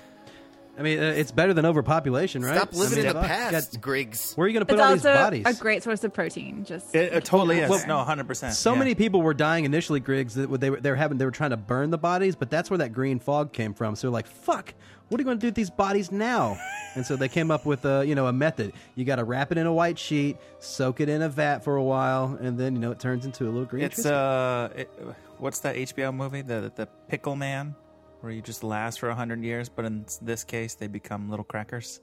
I mean, uh, it's better than overpopulation, right? Stop living I mean, in the fuck, past, got- Griggs. Where are you going to put It's all these also bodies? a great source of protein. Just It, it totally is. Well, no, 100. percent So many people were dying initially, Griggs. That they were they were having they were trying to burn the bodies, but that's where that green fog came from. So they're like, "Fuck, what are you going to do with these bodies now?" and so they came up with a you know a method. You got to wrap it in a white sheet, soak it in a vat for a while, and then you know it turns into a little green. It's Triscuit. uh, it, what's that HBO movie? The the Pickle Man, where you just last for hundred years, but in this case, they become little crackers.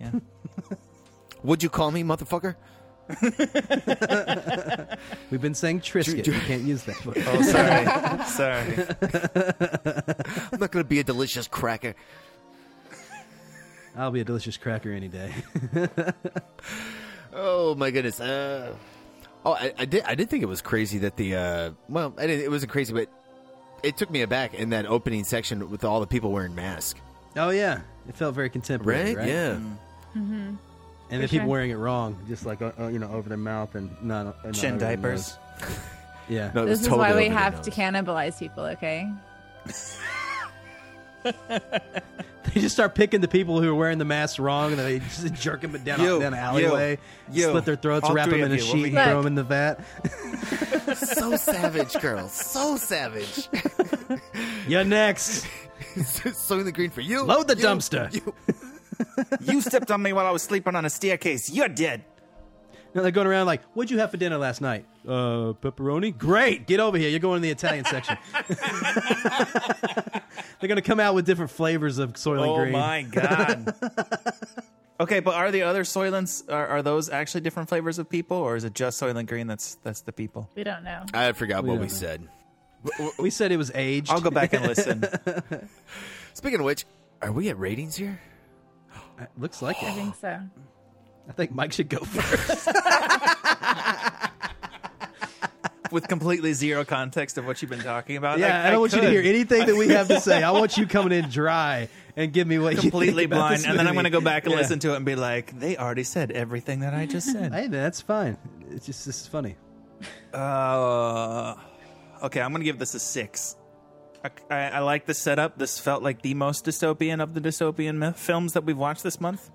Yeah. Would you call me, motherfucker? We've been saying Triscuit. You can't use that. oh, sorry, sorry. I'm not going to be a delicious cracker. I'll be a delicious cracker any day. Oh my goodness. Uh, oh, I, I did. I did think it was crazy that the. Uh, well, I didn't, it wasn't crazy, but it took me aback in that opening section with all the people wearing masks. oh yeah, it felt very contemporary, Right? right? Yeah. Mm-hmm. And For then people wearing it wrong, just like uh, uh, you know over their mouth and not, uh, not Chin over diapers. Yeah. No, this is totally why we have to nose. cannibalize people. Okay. They just start picking the people who are wearing the masks wrong, and they just jerk them down, Yo, down an alleyway, yo, yo, their throats, all wrap them in a you, sheet, and throw them in the vat. so savage, girl. So savage. You're next. the Green for you. Load the you, dumpster. you. you stepped on me while I was sleeping on a staircase. You're dead. Now they're going around like, "What'd you have for dinner last night?" Uh, pepperoni. Great. Get over here. You're going to the Italian section. They're going to come out with different flavors of Soylent oh Green. Oh my god. okay, but are the other Soylents are, are those actually different flavors of people, or is it just Soylent Green that's that's the people? We don't know. I forgot We what we know. said. We said it was aged. I'll go back and listen. Speaking of which, are we at ratings here? It looks like it. I it. think so. I think Mike should go first. With completely zero context of what you've been talking about. yeah, I, don't want you to hear anything that we have to say. I want you coming in dry and give me what completely you think about blind, and then I'm going to go back and Yeah. listen to it and be like, they already said everything that I just said. Hey, that's fine. It's just this is funny. Uh, okay, I'm gonna give this a six. I, I, I like the setup. This felt like the most dystopian of the dystopian myth films that we've watched this month.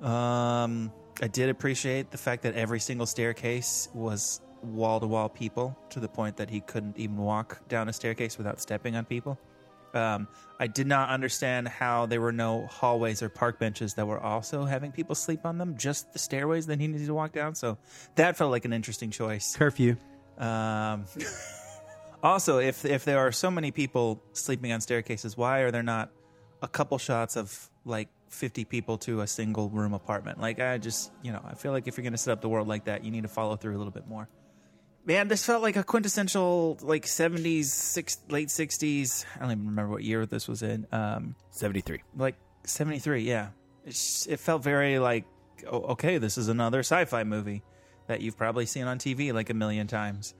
Um, I did appreciate the fact that every single staircase was wall to wall people to the point that he couldn't even walk down a staircase without stepping on people. Um, I did not understand how there were no hallways or park benches that were also having people sleep on them, just the stairways that he needed to walk down. So that felt like an interesting choice. Curfew. Um, also, if if there are so many people sleeping on staircases, why are there not a couple shots of like 50 people to a single room apartment? Like I just, you know, I feel like if you're going to set up the world like that, you need to follow through a little bit more. Man, this felt like a quintessential like 70s, six, late 60s. I don't even remember what year this was in. Um, 73. like 73 yeah it's, it felt very like oh, okay this is another sci-fi movie that you've probably seen on tv like a million times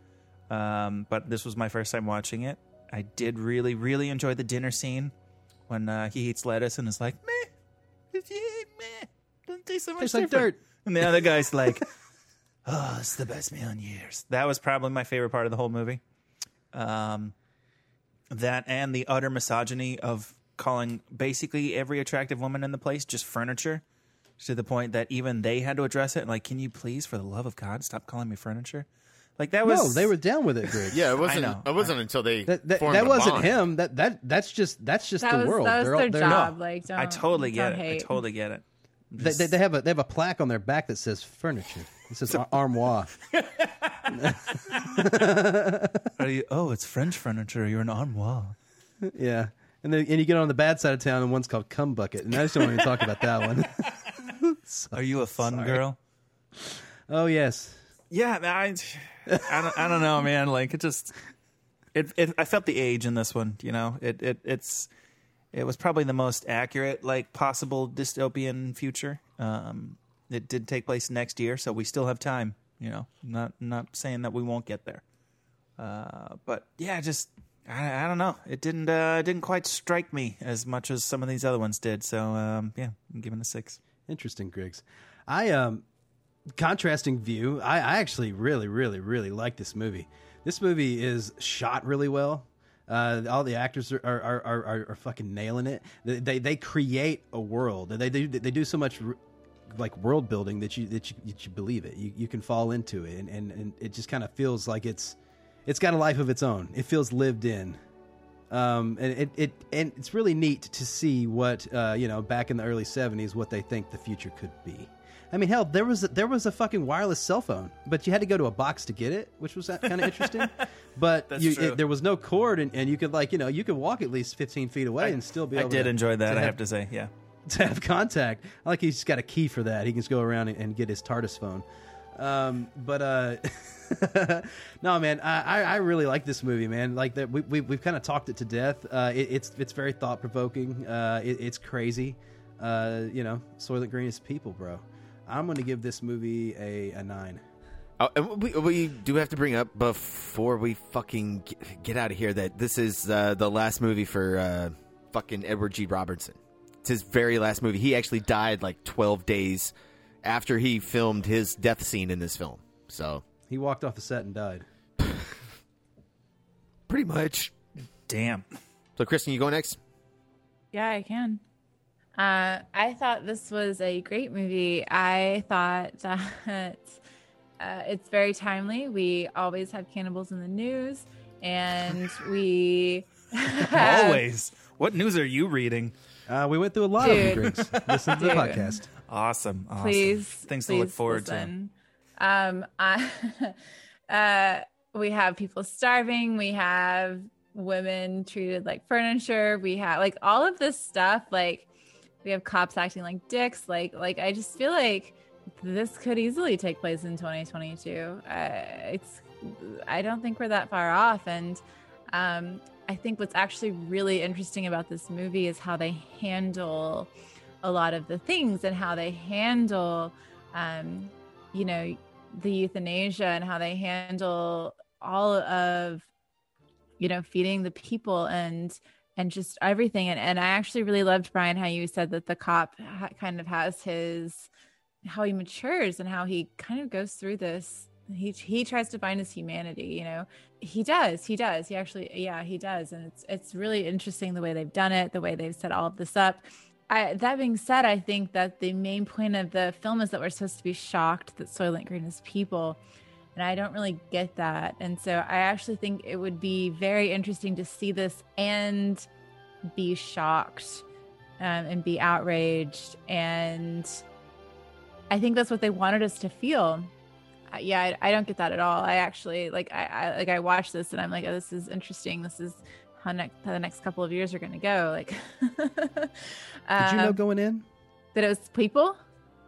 um, but this was my first time watching it i did really really enjoy the dinner scene when uh, he eats lettuce and is like meh it's yeah, meh doesn't taste so much Tastes like dirt. and the other guy's like oh it's the best meal in years that was probably my favorite part of the whole movie um, that and the utter misogyny of calling basically every attractive woman in the place just furniture to the point that even they had to address it like can you please for the love of god stop calling me furniture like that was no, they were down with it, Greg. Yeah, it wasn't. know. It wasn't until they That, that, formed that a wasn't bond. him. That that that's just that's just That the was- world. that was They're all- their they're- job. Like, i don't- totally get don't it i totally get it They, they, they have a they have a plaque on their back that says furniture. It says ar- armoire. Are you, oh it's french furniture. You're an armoire. Yeah, and then and you get on the bad side of town, and one's called cum bucket, and I just don't want to talk about that one. are you a fun Sorry. girl? Oh yes, yeah I, I, don't, I don't know man. Like it just it, it i felt the age in this one you know? It, it it's it was probably the most accurate like possible dystopian future. Um it did take place next year so we still have time you know not not saying that we won't get there uh but yeah just i, I don't know it didn't uh didn't quite strike me as much as some of these other ones did so um yeah i'm giving a six interesting, Griggs. I um contrasting view. I, I actually really, really, really like this movie. This movie is shot really well. Uh, all the actors are are, are, are, are fucking nailing it. They, they they create a world. They do they do so much like world building that you that you, that you believe it. You you can fall into it, and and, and it just kind of feels like it's it's got a life of its own. It feels lived in. Um, and it, it and it's really neat to see what uh, you know back in the early '70s what they think the future could be. I mean, hell, there was a, there was a fucking wireless cell phone, but you had to go to a box to get it, which was kind of interesting. But you, it, there was no cord, and, and you could like you know you could walk at least 15 feet away and still be. i did to, enjoy that i have to say yeah to have contact. I like he's got a key for that. He can just go around and, get his TARDIS phone. Um, but uh, no, man, I, I, I really like this movie, man. Like that, we, we we've kind of talked it to death. Uh, it, it's it's very thought provoking. Uh, it, it's crazy. Uh, you know, Soylent Green is people, bro. I'm going to give this movie a, a nine. Oh, and we, we do have to bring up before we fucking get, get out of here that this is uh, the last movie for uh, fucking Edward G. Robinson. It's his very last movie. He actually died like 12 days after he filmed his death scene in this film. So He walked off the set and died. pretty much. Damn. So, Kristen, you go next? Yeah, I can. Uh, I thought this was a great movie. I thought that uh, it's very timely. We always have cannibals in the news, and we have- Always. What news are you reading? Uh, we went through a lot of Dude. them, Griggs. Listen to the Dude. podcast. Awesome. awesome. please Things to look forward listen. um I, uh we have people starving we have women treated like furniture we have like all of this stuff like we have cops acting like dicks like like i just feel like this could easily take place in 2022 uh, it's i don't think we're that far off and um i think what's actually really interesting about this movie is how they handle a lot of the things and how they handle um you know the euthanasia and how they handle all of you know feeding the people and and just everything. And, and i actually really loved brian how you said that the cop ha- kind of has his how he matures and how he kind of goes through this he he tries to find his humanity you know he does he does he actually yeah he does and it's it's really interesting the way they've done it the way they've set all of this up I, that being said, I think that the main point of the film is that we're supposed to be shocked that Soylent Green is people. And I don't really get that. And so I actually think it would be very interesting to see this and be shocked um, and be outraged. And I think that's what they wanted us to feel. Yeah, I, I don't get that at all. I actually like I, I like I watched this and I'm like, oh, this is interesting. This is how, next, how the next couple of years are going to go. Like, Did you know Um, going in? that it was people?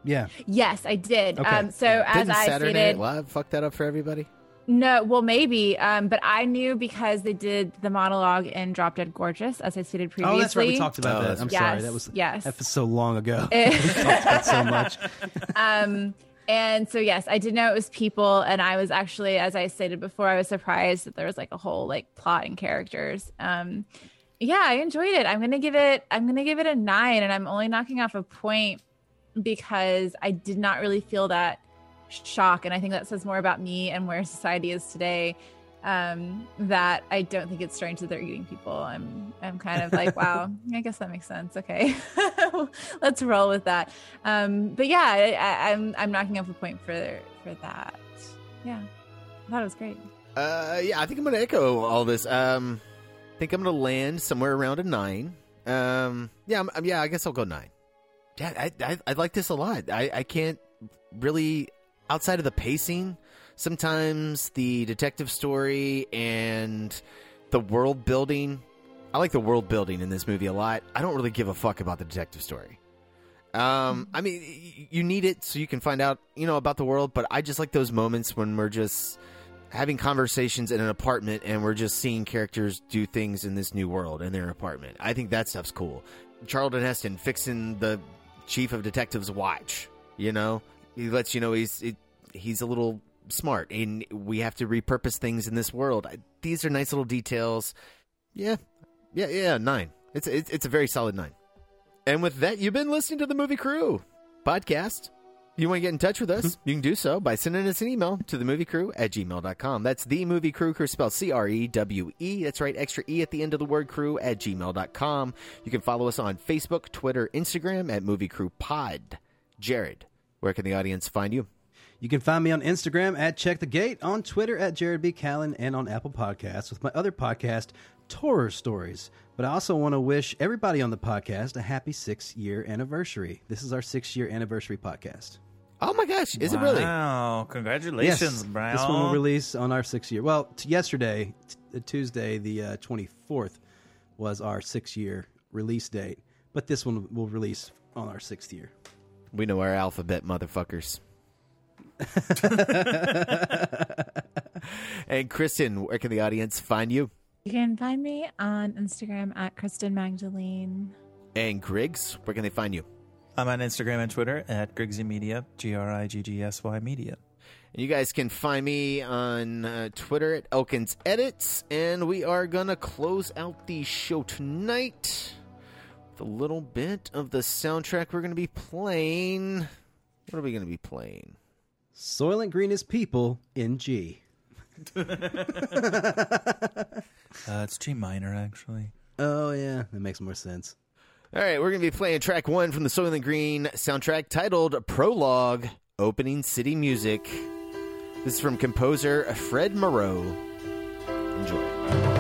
Yeah. Yes, I did. Okay. Um, so as Didn't I Saturday stated, Night Live fuck that up for everybody? no, well, maybe, um, but I knew because they did the monologue in Drop Dead Gorgeous, as I stated previously. Oh, that's right. We talked about Oh, that. I'm yes, sorry. That was yes. that was so long ago. We talked about so much. um, and so yes, I did know it was people, and I was actually, as I stated before, I was surprised that there was like a whole like plot and characters. Um, yeah, I enjoyed it. I'm gonna give it. I'm gonna give it a nine, and I'm only knocking off a point because I did not really feel that shock, and I think that says more about me and where society is today. Um, that I don't think it's strange that they're eating people. I'm I'm kind of like, wow, I guess that makes sense. Okay, let's roll with that. Um, but yeah, I, I, I'm I'm knocking off a point for for that. Yeah, I thought it was great. Uh, yeah, I think I'm going to echo all this. Um, I think I'm going to land somewhere around a nine. Um, yeah, I'm, I'm- yeah, I guess I'll go nine. Yeah, I, I, I like this a lot. I, I can't really, outside of the pacing, sometimes the detective story and the world building. I like the world building in this movie a lot. I don't really give a fuck about the detective story. Um, I mean, you need it so you can find out, you know, about the world. But I just like those moments when we're just having conversations in an apartment and we're just seeing characters do things in this new world in their apartment. I think that stuff's cool. Charlton Heston fixing the chief of detectives watch. You know, he lets you know he's it, he's a little smart, and we have to repurpose things in this world. These are nice little details. Yeah, yeah, yeah. Nine. It's it's, it's a very solid nine. And with that, you've been listening to the Movie Crew podcast. If you want to get in touch with us, mm-hmm. you can do so by sending us an email to the movie crew at gmail.com. That's the movie crew, crew spelled C R E W E. That's right, extra E at the end of the word crew at gmail.com. You can follow us on Facebook, Twitter, Instagram at Movie Crew Pod. Jared, where can the audience find you? You can find me on Instagram at Check the Gate, on Twitter at Jared B. Callen, and on Apple Podcasts with my other podcast, Torah Stories. But I also want to wish everybody on the podcast a happy six year anniversary. This is our six year anniversary podcast. Oh my gosh, is it really? Wow, congratulations, yes, Brian. This one will release on our six year. Well, t- yesterday, t- uh, Tuesday, the uh, twenty fourth, was our six year release date. But this one will release on our sixth year. We know our alphabet, motherfuckers. and Kristen, where can the audience find you? You can find me on Instagram at Kristen Magdalene. And Griggs, where can they find you? I'm on Instagram and Twitter at Griggsy Media, G R I G G S Y Media. And you guys can find me on uh, Twitter at Elkins Edits. And we are going to close out the show tonight with a little bit of the soundtrack we're going to be playing. What are we going to be playing? Soylent Green is people in G. Uh, it's G minor, actually. Oh, yeah. That makes more sense. All right, we're going to be playing track one from the Soylent Green soundtrack titled Prologue Opening City Music. This is from composer Fred Myrow. Enjoy.